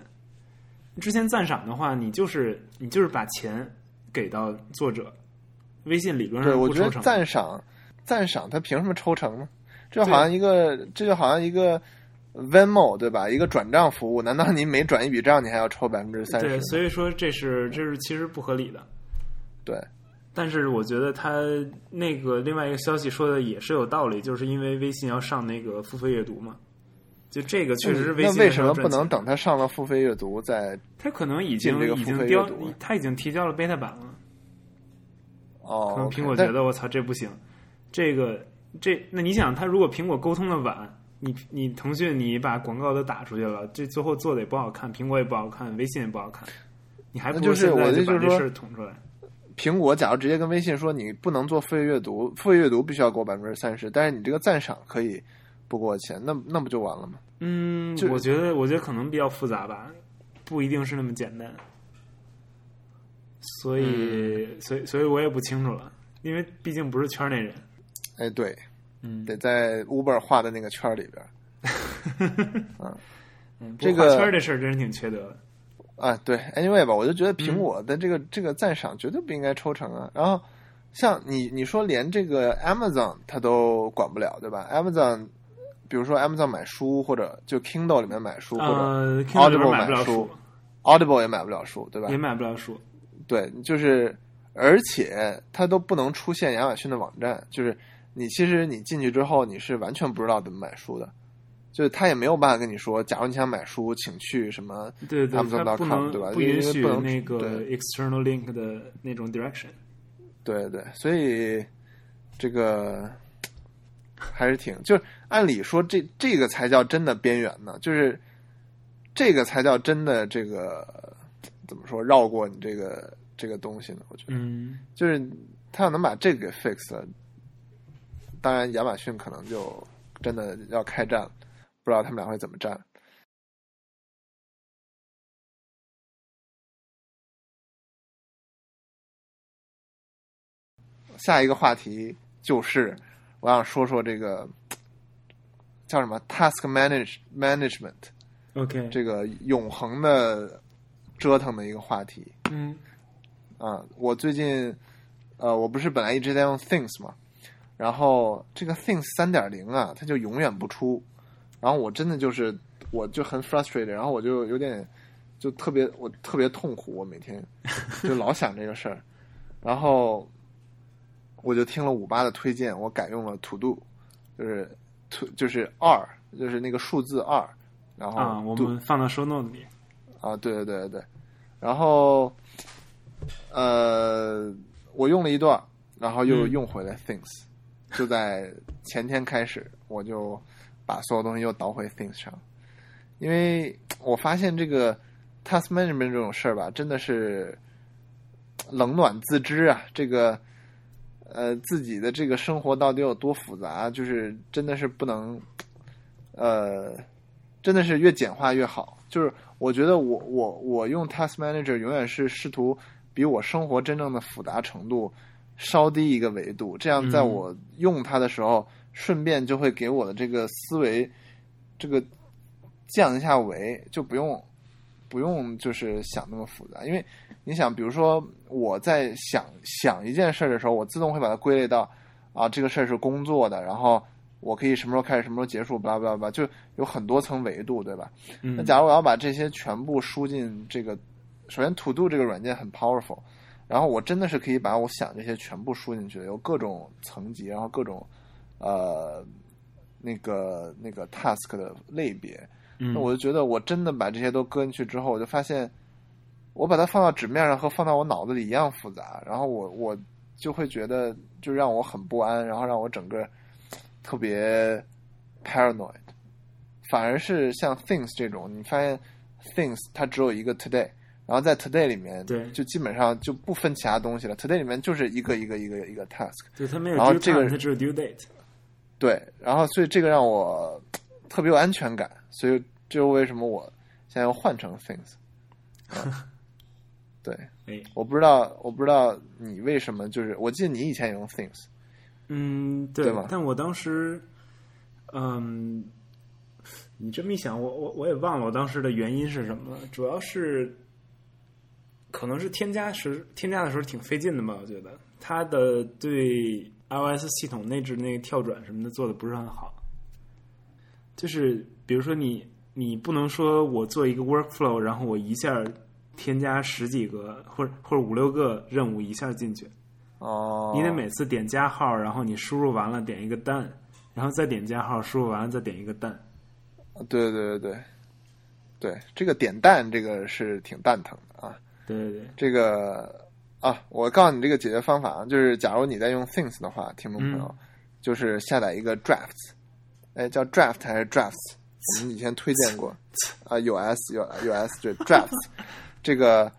之前赞赏的话，你就是你就是把钱给到作者，微信理论对，我觉得上不抽成。赞赏赞赏，他凭什么抽成呢？这就好像一个，这就好像一个 Venmo 对吧？一个转账服务，难道你每转一笔账，你还要抽百分之三对，十？所以说这是这是其实不合理的。对，但是我觉得他那个另外一个消息说的也是有道理，就是因为微信要上那个付费阅读嘛，就这个确实是微信那为什么不能等他上了付费阅读再？他可能已经已经标他已经提交了 beta 版了。哦，可能苹果觉得我操这不行，这个这那你想，他如果苹果沟通的晚，你你腾讯你把广告都打出去了，这最后做的也不好看，苹果也不好看，微信也不好看，你还不就是现在我的就把这事儿捅出来。苹果假如直接跟微信说你不能做付费阅读，付费阅读必须要给我百分之三十，但是你这个赞赏可以不给我钱，那那不就完了吗？嗯，就我觉得我觉得可能比较复杂吧，不一定是那么简单，所以、嗯所以所以我也不清楚了，因为毕竟不是圈内人。哎，对，嗯，得在 Uber 画的那个圈里边儿。[laughs] 嗯，这个画圈这事儿真是挺缺德的。啊，对，anyway 吧，我就觉得嗯苹果的这个、这个赞赏绝对不应该抽成啊。然后像你你说连这个 Amazon 它都管不了，对吧？Amazon 比如说 Amazon 买书或者就 Kindle 里面买书，或者 Audible 买不了书书，Audible 也买不了书，对吧也？买不了书。对，就是而且它都不能出现亚马逊的网站，就是你其实你进去之后你是完全不知道怎么买书的。就是他也没有办法跟你说，假如你想买书，请去什么对对，Amazon.com 它不能对吧不允许那个对 external link 的那种 direction。对对，所以这个还是挺，就是按理说这这个才叫真的边缘呢，就是这个才叫真的这个怎么说绕过你这个这个东西呢？我觉得，嗯就是他要能把这个给 fix 了，当然亚马逊可能就真的要开战了，不知道他们俩会怎么战。下一个话题就是我想说说这个叫什么 task manage management，OK，这个永恒的折腾的一个话题。嗯啊，我最近呃，我不是本来一直在用 Things 嘛，然后这个 Things 三点零啊，它就永远不出，然后我真的就是我就很 frustrated，然后我就有点就特别我特别痛苦，我每天 [laughs] 就老想这个事儿，然后我就听了五八的推荐，我改用了 To Do，就是 To 就是二，就是那个数字二，然后啊，我们放到 show note 里。啊，对对对对。对，然后呃，我用了一段，然后又嗯。用回来 Things，、就在前天开始，我就把所有东西又倒回 Things 上，因为我发现这个 task management 这种事儿吧，真的是冷暖自知啊，这个。呃，自己的这个生活到底有多复杂？就是真的是不能，呃，真的是越简化越好。就是我觉得我我我用 Task Manager 永远是试图比我生活真正的复杂程度稍低一个维度，这样在嗯我用它的时候，顺便就会给我的这个思维这个降一下维，就不用不用就是想那么复杂。因为你想，比如说我在想想一件事儿的时候，我自动会把它归类到啊，这个事儿是工作的，然后我可以什么时候开始，什么时候结束，巴拉巴拉巴拉，就有很多层维度，对吧？那嗯，假如我要把这些全部输进这个，首先 To Do 这个软件很 powerful，然后我真的是可以把我想这些全部输进去，有各种层级，然后各种呃那个那个 task 的类别，嗯那我就觉得我真的把这些都搁进去之后，我就发现我把它放到纸面上和放到我脑子里一样复杂，然后我我就会觉得就让我很不安，然后让我整个特别 paranoid。反而是像 things 这种，你发现 things 它只有一个 today，然后在 today 里面，对就基本上就不分其他东西了。today 里面就是一个一个一个一个 task，对，它没有然后这个它只有 due date。对，然后所以这个让我特别有安全感，所以这就为什么我现在要换成 things。[laughs] 啊对，哎，我不知道，我不知道你为什么就是，我记得你以前也用 things，嗯，对但我当时，嗯，你这么一想，我我我也忘了我当时的原因是什么了。主要是可能是添加时添加的时候挺费劲的吧，我觉得它的对 iOS 系统内置那个跳转什么的做的不是很好。就是比如说你你不能说我做一个 workflow，然后我一下添加十几个或者或者五六个任务一下进去。哦，你得每次点加号，然后你输入完了点一个蛋，然后再点加号，输入完了再点一个蛋。对对对对对，这个点蛋这个是挺蛋疼的啊。对对对，这个啊，我告诉你这个解决方法啊，就是假如你在用 Things 的话，听众朋友，嗯。就是下载一个 Drafts，哎，叫 Draft 还是 Drafts？我们以前推荐过。啊，有 S 有有 S 对 [laughs] Drafts，这个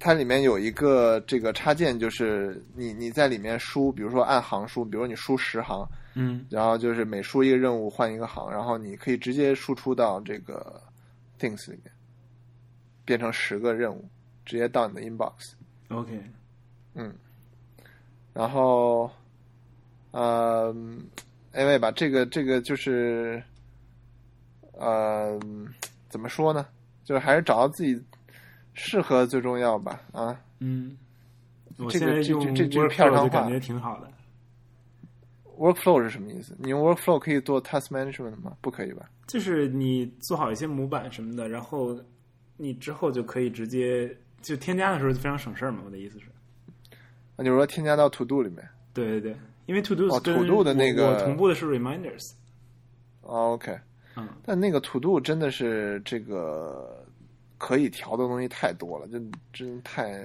它里面有一个这个插件，就是你你在里面输，比如说按行输，比如你输十行，嗯。然后就是每输一个任务换一个行，然后你可以直接输出到这个 Things 里面，变成十个任务，直接到你的 inbox。，OK，嗯然后，呃，因为吧，这个这个就是，呃，怎么说呢？就是还是找到自己适合最重要吧。啊，嗯，现在用这这 Workflow 片儿上话就感觉挺好的。workflow 是什么意思？你用 workflow 可以做 task management 吗？不可以吧？就是你做好一些模板什么的，然后你之后就可以直接就添加的时候就非常省事儿嘛。我的意思是，那就是说添加到 to do 里面。对对对，因为 To Do 哦跟 To Do 的那个我我同步的是 Reminders。哦 OK，嗯，但那个 to do 真的是这个可以调的东西太多了，就真太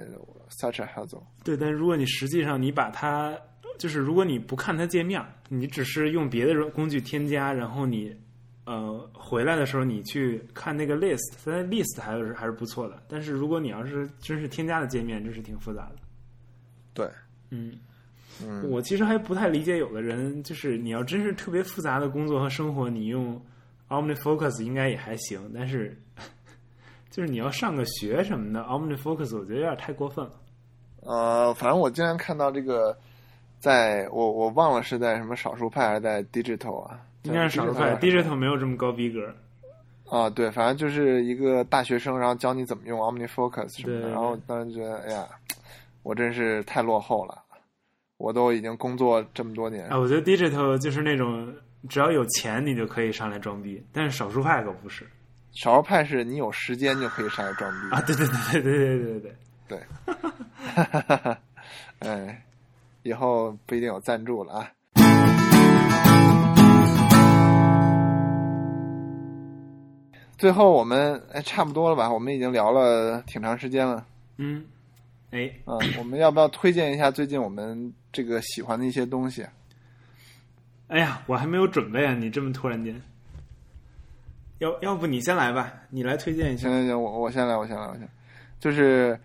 such a hassle。对，但如果你实际上你把它，就是如果你不看它界面，你只是用别的工具添加，然后你呃回来的时候你去看那个 list，它的 list 还是还是不错的。但是如果你要是真是添加的界面，真是挺复杂的。对，嗯，嗯，我其实还不太理解，有的人就是你要真是特别复杂的工作和生活，你用 OmniFocus 应该也还行，但是 [laughs] 就是你要上个学什么的，OmniFocus 我觉得有点太过分了。呃，反正我经常看到这个，在我我忘了是在什么少数派还是在 Digital 啊？应该是少数派，Digital 没有这么高逼格。啊，对，反正就是一个大学生，然后教你怎么用 OmniFocus 什么的，对然后当时觉得，哎呀，我真是太落后了，我都已经工作这么多年，啊，我觉得 Digital 就是那种只要有钱你就可以上来装逼，但是少数派可不是少数派是你有时间就可以上来装逼啊！对对对对对对对对。对，[laughs] [laughs] 哎，以后不一定有赞助了啊。最后我们哎差不多了吧？我们已经聊了挺长时间了。嗯，哎，啊，我们要不要推荐一下最近我们这个喜欢的一些东西？哎呀，我还没有准备啊！你这么突然间，要要不你先来吧，你来推荐一下行。行行，我我先来，我先来，我先，就是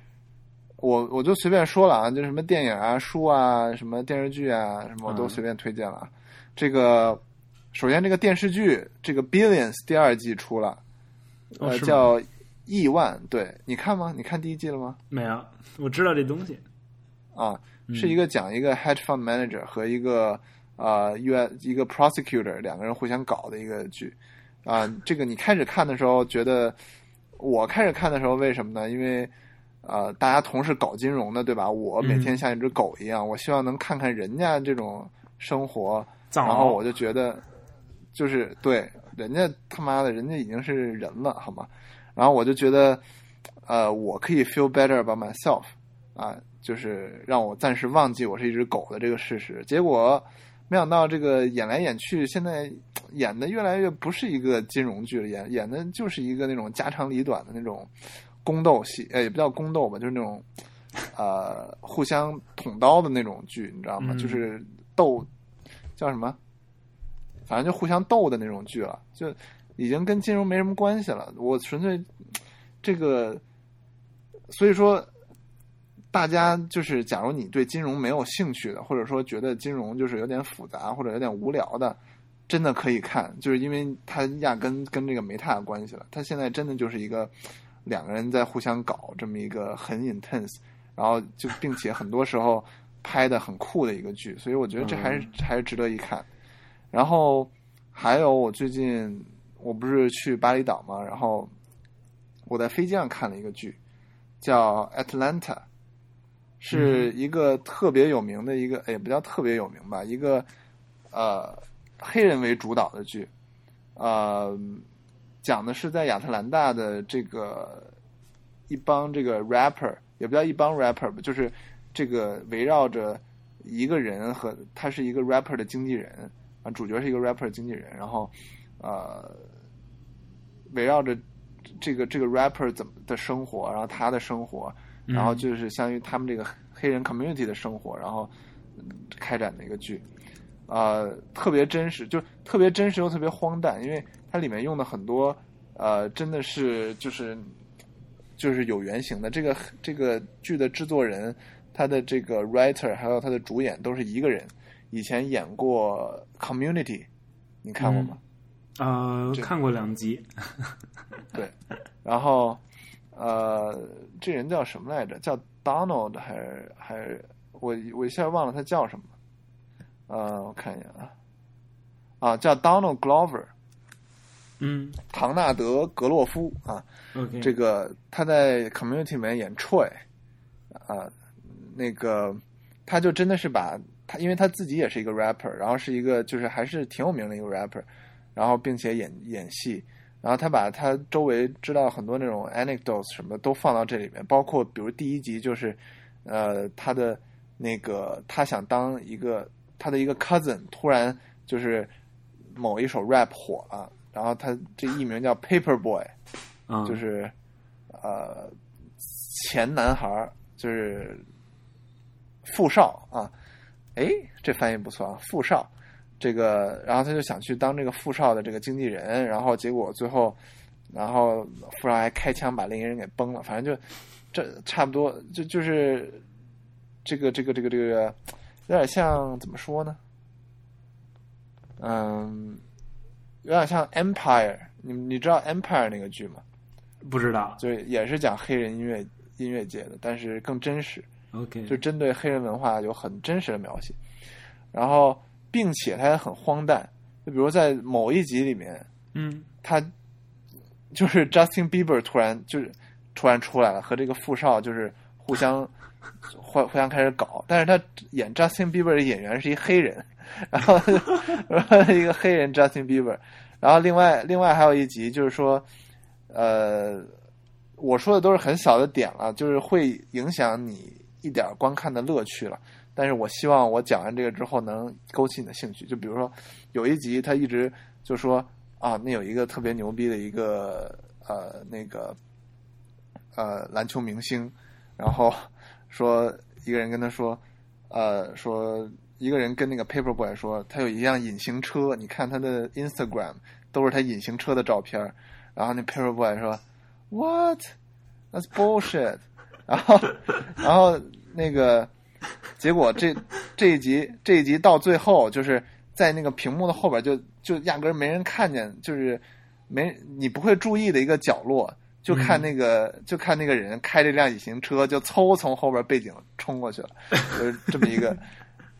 我我就随便说了啊，就什么电影啊、书啊、什么电视剧啊，什么我都嗯随便推荐了啊。这个首先这个电视剧这个《Billions》第二季出了，呃，哦叫亿万，对你看吗？你看第一季了吗？没有，我知道这东西。啊，嗯是一个讲一个 hedge fund manager 和一个呃 U 一个 prosecutor 两个人互相搞的一个剧啊。这个你开始看的时候觉得，我开始看的时候为什么呢？因为呃大家同是搞金融的，对吧？我每天像一只狗一样，我希望能看看人家这种生活，然后我就觉得就是对人家他妈的，人家已经是人了，好吗？然后我就觉得，呃，我可以 feel better about myself 啊，就是让我暂时忘记我是一只狗的这个事实。结果没想到这个演来演去，现在演的越来越不是一个金融剧了，演演的就是一个那种家长里短的那种宫斗戏，呃，也不叫宫斗吧，就是那种呃互相捅刀的那种剧，你知道吗？嗯就是斗叫什么？反正就互相斗的那种剧了，就已经跟金融没什么关系了。我纯粹这个，所以说大家就是，假如你对金融没有兴趣的，或者说觉得金融就是有点复杂或者有点无聊的，真的可以看，就是因为它压根跟这个没太大关系了。它现在真的就是一个两个人在互相搞这么一个很 intense，然后就并且很多时候拍的很酷的一个剧，所以我觉得这还是、还是值得一看。然后还有我最近我不是去巴厘岛嘛，然后我在飞机上看了一个剧，叫《Atlanta》，是一个特别有名的一个，哎也不叫特别有名吧，一个呃黑人为主导的剧，呃，讲的是在亚特兰大的这个一帮这个 rapper，也不叫一帮 rapper 吧，就是这个围绕着一个人和他是一个 rapper 的经纪人啊，主角是一个 rapper 经纪人，然后呃围绕着这个这个 rapper 怎么的生活，然后他的生活，然后就是相当于他们这个黑人 community 的生活，然后嗯开展的一个剧，呃，特别真实，就特别真实又特别荒诞，因为它里面用的很多呃，真的是就是就是有原型的。这个这个剧的制作人，他的这个 writer 还有他的主演都是一个人，以前演过 Community，你看过吗？呃，看过两集。[laughs] 对，然后呃，这人叫什么来着？叫 Donald 还是还是我我一下忘了他叫什么？呃，我看一眼啊，啊，叫 Donald Glover，嗯唐纳德·格洛夫啊。这个他在 Community 里面演 Troy 啊，那个他就真的是把他，因为他自己也是一个 rapper，然后是一个就是还是挺有名的一个 rapper，然后并且演演戏，然后他把他周围知道很多那种 anecdotes 什么都放到这里面，包括比如第一集就是呃他的那个他想当一个他的一个 cousin 突然就是某一首 rap 火了，然后他这艺名叫 Paper Boy。[laughs] 嗯，就是呃前男孩，就是富少啊，哎，这翻译不错啊，富少，这个，然后他就想去当这个富少的这个经纪人，然后结果最后，然后富少还开枪把另一个人给崩了，反正就这差不多，就就是这个这个这个这个有点像怎么说呢？嗯，有点像 Empire，你你知道 Empire 那个剧吗？不知道。就是也是讲黑人音乐音乐界的，但是更真实，OK，就针对黑人文化有很真实的描写。然后，并且它也很荒诞，就比如在某一集里面，嗯。他就是 Justin Bieber 突然就是突然出来了，和这个富少就是互相 [laughs] 互互相开始搞，但是他演 Justin Bieber 的演员是一黑人，然后然后一个黑人 Justin Bieber，然后另外另外还有一集就是说，呃，我说的都是很小的点了，就是会影响你一点观看的乐趣了。但是我希望我讲完这个之后能勾起你的兴趣。就比如说有一集他一直就说啊，那有一个特别牛逼的一个呃那个呃篮球明星，然后说一个人跟他说呃说一个人跟那个 Paperboy 说他有一辆隐形车，你看他的 Instagram 都是他隐形车的照片，然后那 Paperboy 说 What that's bullshit，然后然后那个。结果这这一集这一集到最后，就是在那个屏幕的后边就，就压根儿没人看见，就是没你不会注意的一个角落，就看那个、就看那个人开着辆隐形车，就嗖从后边背景冲过去了，就是这么一个，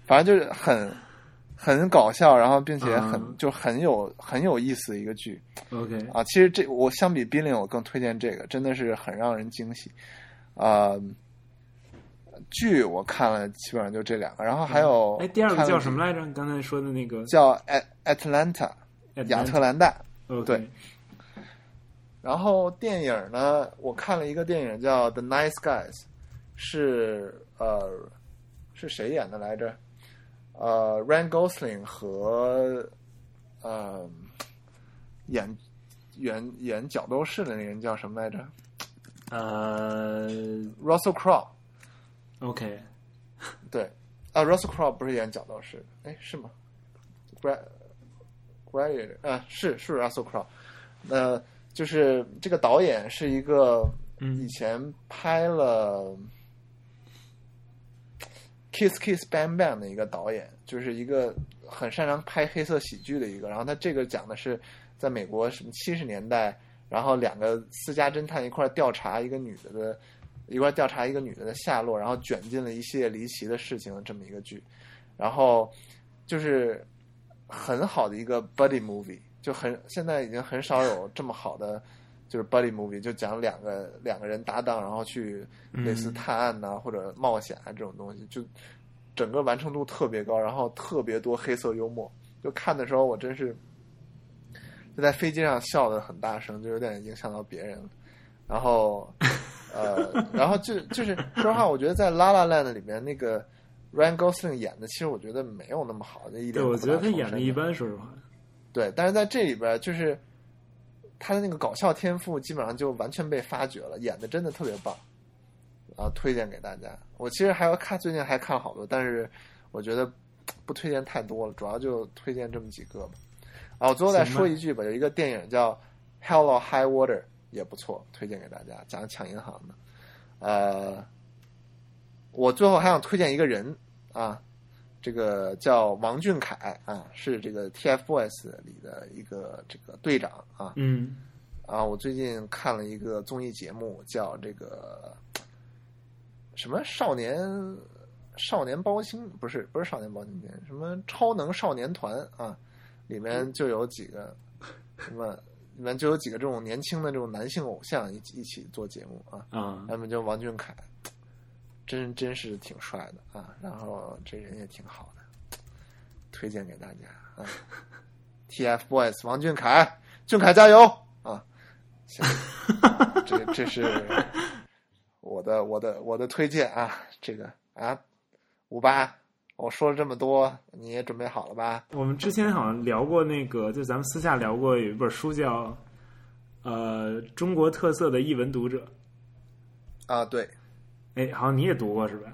反正就是很很搞笑，然后并且很、嗯就很有很有意思的一个剧。OK，啊，其实这我相比 Billing，我更推荐这个，真的是很让人惊喜。呃，剧我看了，基本上就这两个，然后还有哎，第二个叫什么来着？你刚才说的那个叫 At Atlanta 亚特兰大。对然后电影呢，我看了一个电影叫《The Nice Guys》，是呃是谁演的来着？呃，Ryan Gosling 和呃演演演角斗士的那个人叫什么来着呃？Russell Crowe。，OK，对，啊，Russell Crowe 不是演角斗士的，哎，是吗？Gra Gladiator 啊，是是 Russell Crowe。那就是这个导演是一个嗯以前拍了《Kiss Kiss Bang Bang》的一个导演，就是一个很擅长拍黑色喜剧的一个。然后他这个讲的是在美国什么七十年代，然后两个私家侦探一块调查一个女的的，一块调查一个女的的下落，然后卷进了一系列离奇的事情的这么一个剧。然后就是很好的一个 buddy movie，就很现在已经很少有这么好的就是 buddy movie，就讲两个两个人搭档，然后去类似探案呐、或者冒险啊这种东西，就整个完成度特别高，然后特别多黑色幽默。就看的时候，我真是就在飞机上笑的很大声，就有点影响到别人了。然后，[laughs] 呃，然后就就是说实话，我觉得在《La La Land》里面那个 Ryan Gosling 演的，其实我觉得没有那么好，那一对，点。我觉得他演的一。般，说实话。对，但是在这里边，就是他的那个搞笑天赋基本上就完全被发掘了，演的真的特别棒，啊，推荐给大家。我其实还要看，最近还看好多，但是我觉得不推荐太多了，主要就推荐这么几个吧。啊，我最后再说一句吧，有一个电影叫《Hell or High Water》，也不错，推荐给大家，讲抢银行的。呃，我最后还想推荐一个人啊，这个叫王俊凯啊，是这个 TFBOYS 里的一个这个队长啊嗯啊！我最近看了一个综艺节目，叫这个什么少年少年包青，不是不是少年包青天，什么超能少年团啊，里面就有几个什么，里面就有几个这种年轻的这种男性偶像一起一起做节目啊。啊，要么就王俊凯，真真是挺帅的啊，然后这人也挺好的，推荐给大家啊。[laughs] TFBOYS 王俊凯，俊凯加油啊！行，这这是 [laughs] 我的我的我的推荐啊，这个啊，五八，我说了这么多，你也准备好了吧？我们之前好像聊过那个，就咱们私下聊过，有一本书叫呃《中国特色的译文读者啊，对，》，哎，好像你也读过是吧？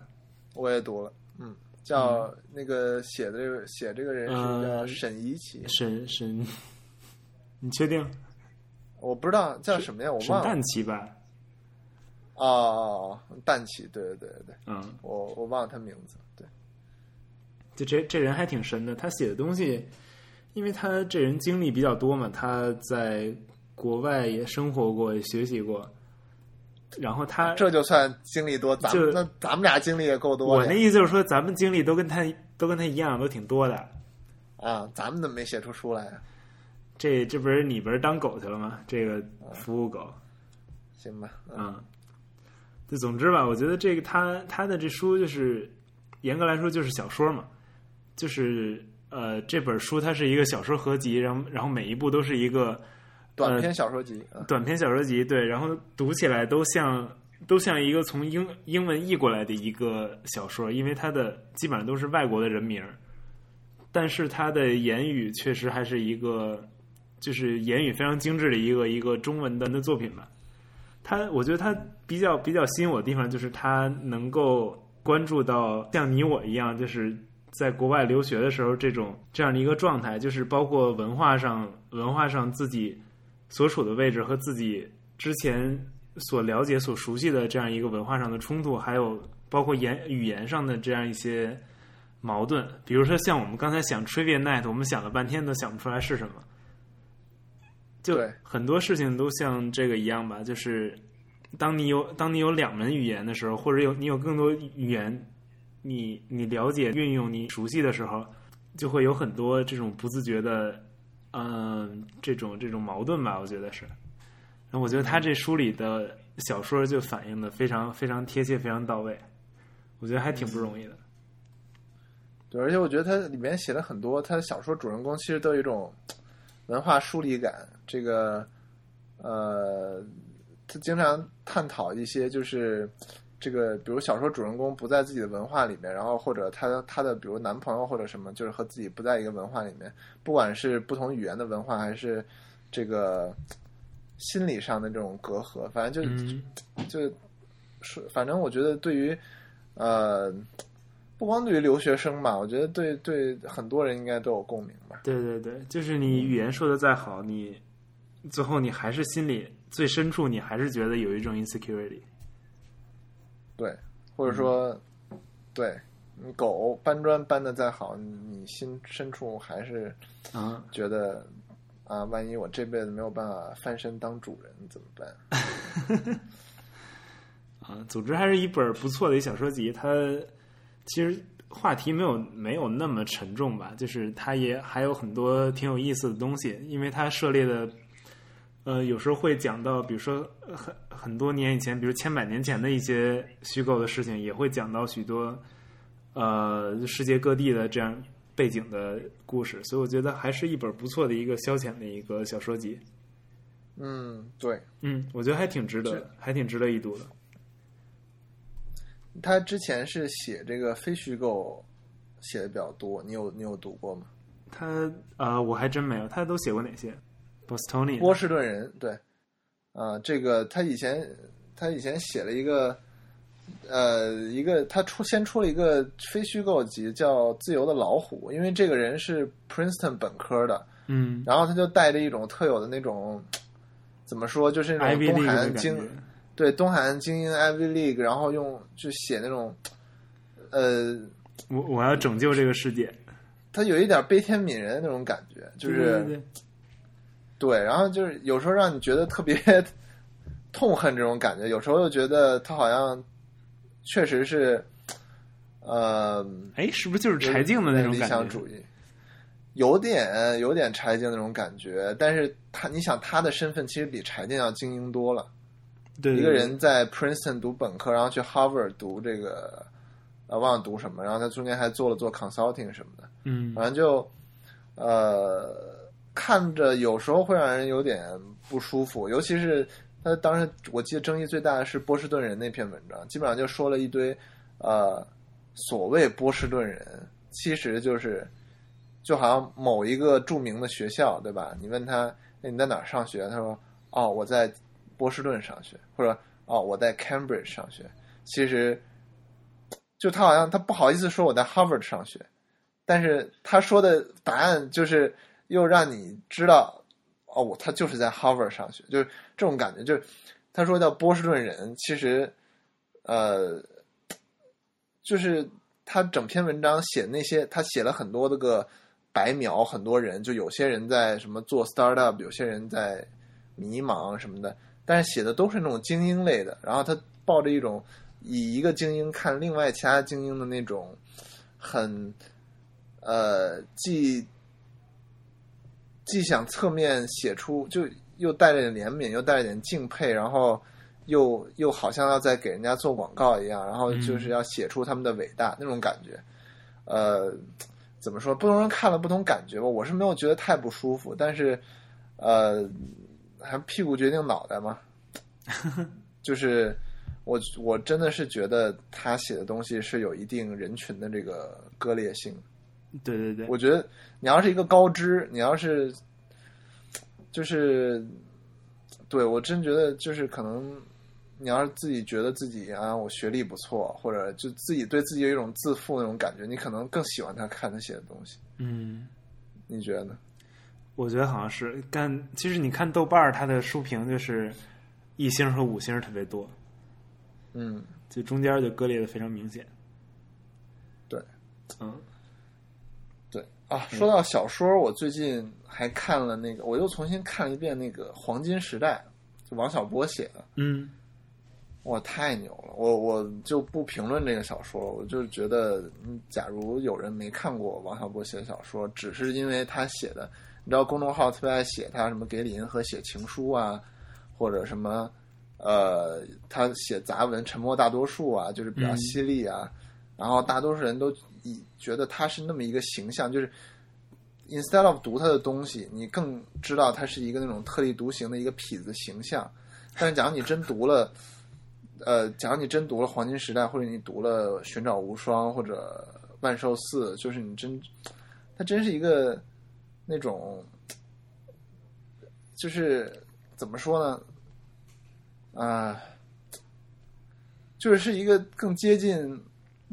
我也读了，嗯，叫那个写的这个写这个人是叫呃沈怡琪，沈沈，你确定？我不知道叫什么呀，我沈忘了。淡琪吧？哦，淡琪，对对对对对，嗯，我我忘了他名字。对，就这这人还挺神的，他写的东西，因为他这人经历比较多嘛，他在国外也生活过，也学习过，然后他这就算经历多，咱就们那咱们俩经历也够多我那意思就是说，咱们经历都跟他都跟他一样，都挺多的。啊，咱们怎么没写出书来啊？这这不是你不是当狗去了吗？这个服务狗，行吧，嗯嗯，就总之吧，我觉得这个他他的这书就是严格来说就是小说嘛，就是呃这本书它是一个小说合集，然后然后每一部都是一个短篇小说集啊，短篇小说集，对，然后读起来都像都像一个从英英文译过来的一个小说，因为它的基本上都是外国的人名儿，但是它的言语确实还是一个就是言语非常精致的一个一个中文的的作品吧。他我觉得他比较比较吸引我的地方就是他能够关注到像你我一样，就是在国外留学的时候这种这样的一个状态，就是包括文化上文化上自己所处的位置和自己之前所了解、所熟悉的这样一个文化上的冲突，还有包括言语言上的这样一些矛盾。比如说，像我们刚才想 Trivia Night，我们想了半天都想不出来是什么。就对很多事情都像这个一样吧，就是当你有当你有两门语言的时候，或者有你有更多语言，你你了解、运用、你熟悉的时候，就会有很多这种不自觉的，嗯、这种这种矛盾吧，我觉得是。然后我觉得他这书里的小说就反映的非常非常贴切，非常到位，我觉得还挺不容易的。对，而且我觉得他里面写了很多，他的小说主人公其实都有一种文化疏离感。这个，呃，他经常探讨一些就是这个，比如小说主人公不在自己的文化里面，然后或者他他的比如男朋友或者什么，就是和自己不在一个文化里面，不管是不同语言的文化，还是这个心理上的这种隔阂，反正就、嗯，就说，反正我觉得对于呃，不光对于留学生吧，我觉得对对很多人应该都有共鸣吧。对对对，就是你语言说的再好，你最后你还是心里最深处，你还是觉得有一种 insecurity。对，或者说，对你狗搬砖搬的再好，你你心深处还是啊，觉得啊，万一我这辈子没有办法翻身当主人怎么办？[laughs] 啊，总之还是一本不错的一小说集。它其实话题没有没有那么沉重吧，就是它也还有很多挺有意思的东西，因为它涉猎的，呃，有时候会讲到，比如说呃很很多年以前，比如千百年前的一些虚构的事情，也会讲到许多呃世界各地的这样背景的故事，所以我觉得还是一本不错的一个消遣的一个小说集。嗯，对嗯，我觉得还挺值得，还挺值得一读的。他之前是写这个非虚构写的比较多，你有你有读过吗？他呃，我还真没有。他都写过哪些？Bostonian。波士顿人，对，啊、这个他以前他以前写了一个，呃，一个他出先出了一个非虚构集叫《自由的老虎》，因为这个人是 Princeton 本科的，嗯。然后他就带着一种特有的那种，怎么说，就是那种东岸精。对东海岸精英 Ivy League，然后用就写那种，呃，我我要拯救这个世界，他有一点悲天悯人的那种感觉，就是对对对对，然后就是有时候让你觉得特别 [laughs] 痛恨这种感觉，有时候又觉得他好像确实是，呃，哎，是不是就是柴静的那种理？想主义，有点有点柴静那种感觉，但是他你想他的身份其实比柴静要精英多了，对，对一个人在 Princeton 读本科，然后去 Harvard 读这个，呃，忘了读什么，然后他中间还做了做 consulting 什么的。嗯反正就呃看着有时候会让人有点不舒服，尤其是他当时我记得争议最大的是波士顿人那篇文章，基本上就说了一堆呃所谓波士顿人，其实就是就好像某一个著名的学校，对吧？你问他哎你在哪儿上学，他说哦我在波士顿上学，或者哦我在 Cambridge 上学，其实。就他好像他不好意思说我在 Harvard 上学，但是他说的答案就是又让你知道，哦，我他就是在 Harvard 上学，就是这种感觉。就是他说叫波士顿人，其实呃，就是他整篇文章写那些，他写了很多那个白描，很多人，就有些人在什么做 startup，有些人在迷茫什么的，但是写的都是那种精英类的，然后他抱着一种。以一个精英看另外其他精英的那种很呃，既既想侧面写出，就又带着点怜悯，又带着点敬佩，然后又又好像要在给人家做广告一样，然后就是要写出他们的伟大那种感觉。呃，怎么说？不同人看了不同感觉吧。我是没有觉得太不舒服，但是呃，还屁股决定脑袋嘛，[laughs] 就是。我我真的是觉得他写的东西是有一定人群的这个割裂性。对对对，我觉得你要是一个高知，你要是就是，对我真觉得就是可能你要是自己觉得自己啊，我学历不错，或者就自己对自己有一种自负那种感觉，你可能更喜欢他看他写的东西。嗯，你觉得呢？我觉得好像是，但其实你看豆瓣儿，它的书评就是一星和五星特别多。嗯，就中间就割裂的非常明显。对，嗯，对啊。说到小说，我最近还看了那个，我又重新看了一遍那个《黄金时代》，就王小波写的。嗯，哇，太牛了！我我就不评论这个小说，我就觉得，假如有人没看过王小波写的小说，只是因为他写的，你知道公众号特别爱写他什么给李银河写情书啊，或者什么。呃，他写杂文《沉默大多数》啊，就是比较犀利啊。然后大多数人都以觉得他是那么一个形象，就是 instead of 读他的东西，你更知道他是一个那种特立独行的一个痞子形象。但是，假如你真读了，[laughs] 呃，假如你真读了《黄金时代》，或者你读了《寻找无双》或者《万寿寺》，就是你真，他真是一个那种，就是怎么说呢？啊，就是是一个更接近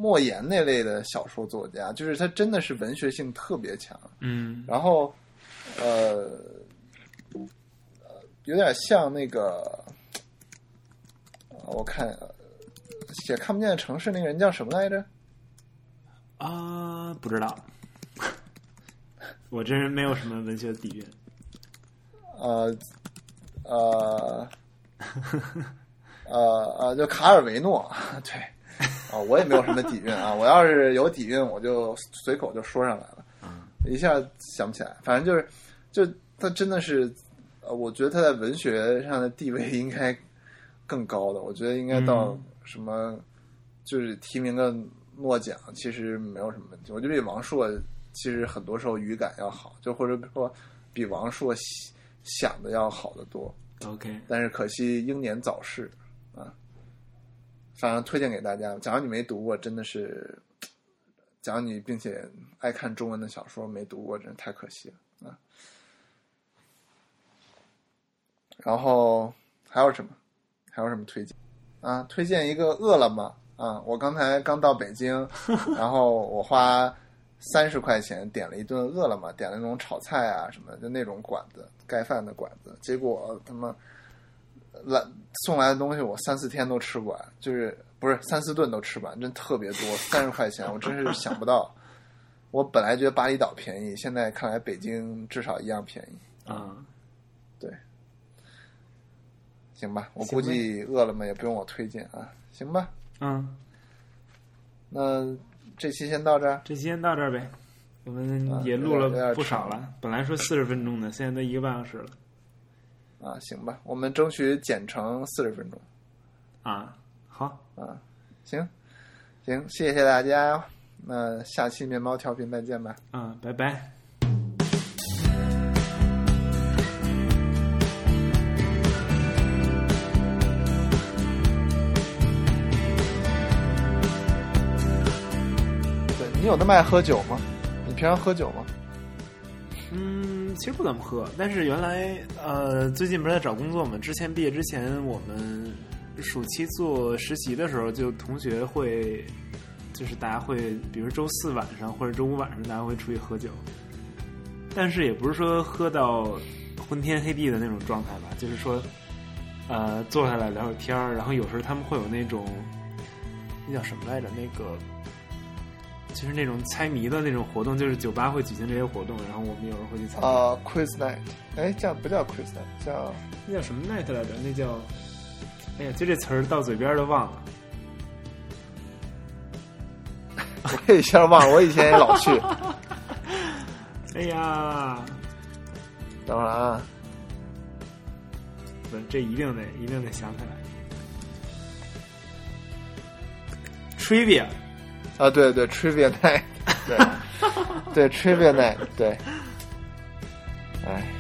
莫言那类的小说作家，就是他真的是文学性特别强，嗯，然后呃有点像那个，我看写看不见的城市那个人叫什么来着？啊，不知道，[laughs] 我这人没有什么文学底蕴，呃呃。呃呃，就卡尔维诺，[laughs] 对，啊，我也没有什么底蕴啊。我要是有底蕴，我就随口就说上来了，一下想不起来。反正就是，就他真的是，呃，我觉得他在文学上的地位应该更高的。我觉得应该到什么，就是提名个诺奖，其实没有什么问题。我觉得比王朔其实很多时候语感要好，就或者说比王朔想的要好得多。OK，但是可惜英年早逝啊。反正推荐给大家，假如你没读过，真的是，假如你并且爱看中文的小说没读过，真是太可惜了啊。然后还有什么？还有什么推荐啊？推荐一个饿了么啊！我刚才刚到北京，然后我花三十块钱点了一顿饿了么，点了那种炒菜啊什么，就那种馆子。盖饭的馆子，结果他妈来送来的东西，我三四天都吃不完，就是不是三四顿都吃不完，真特别多，三十块钱，我真是想不到。我本来觉得巴厘岛便宜，现在看来北京至少一样便宜啊。对，行吧，我估计饿了么也不用我推荐啊，行吧。嗯，那这期先到这儿，这期先到这儿呗。我们也录了不少了，本来说四十分钟的，现在都一个半小时了。啊，行吧，我们争取剪成四十分钟。啊，好啊，行行，谢谢大家，那下期面包调频再见吧。啊，拜拜。对你有那么爱喝酒吗？你平常喝酒吗？其实不怎么喝。但是原来呃，最近不是在找工作嘛？之前毕业之前，我们暑期做实习的时候，就同学会就是大家会，比如周四晚上或者周五晚上，大家会出去喝酒，但是也不是说喝到昏天黑地的那种状态吧，就是说，呃，坐下来聊会天儿，然后有时候他们会有那种那叫什么来着？那个就是那种猜谜的那种活动，就是酒吧会举行这些活动，然后我们有人会去参加。啊，quiz night，哎，叫不叫 quiz night，叫那叫什么 night 来着？那叫，哎呀，就这词儿到嘴边儿都忘了。[laughs] 我一下忘了，我以前也老去。[laughs] 哎呀，等会儿啊，不是，这一定得一定得想起来。Trivia，啊，对对，trivia night，对对 trivia night，对，哎。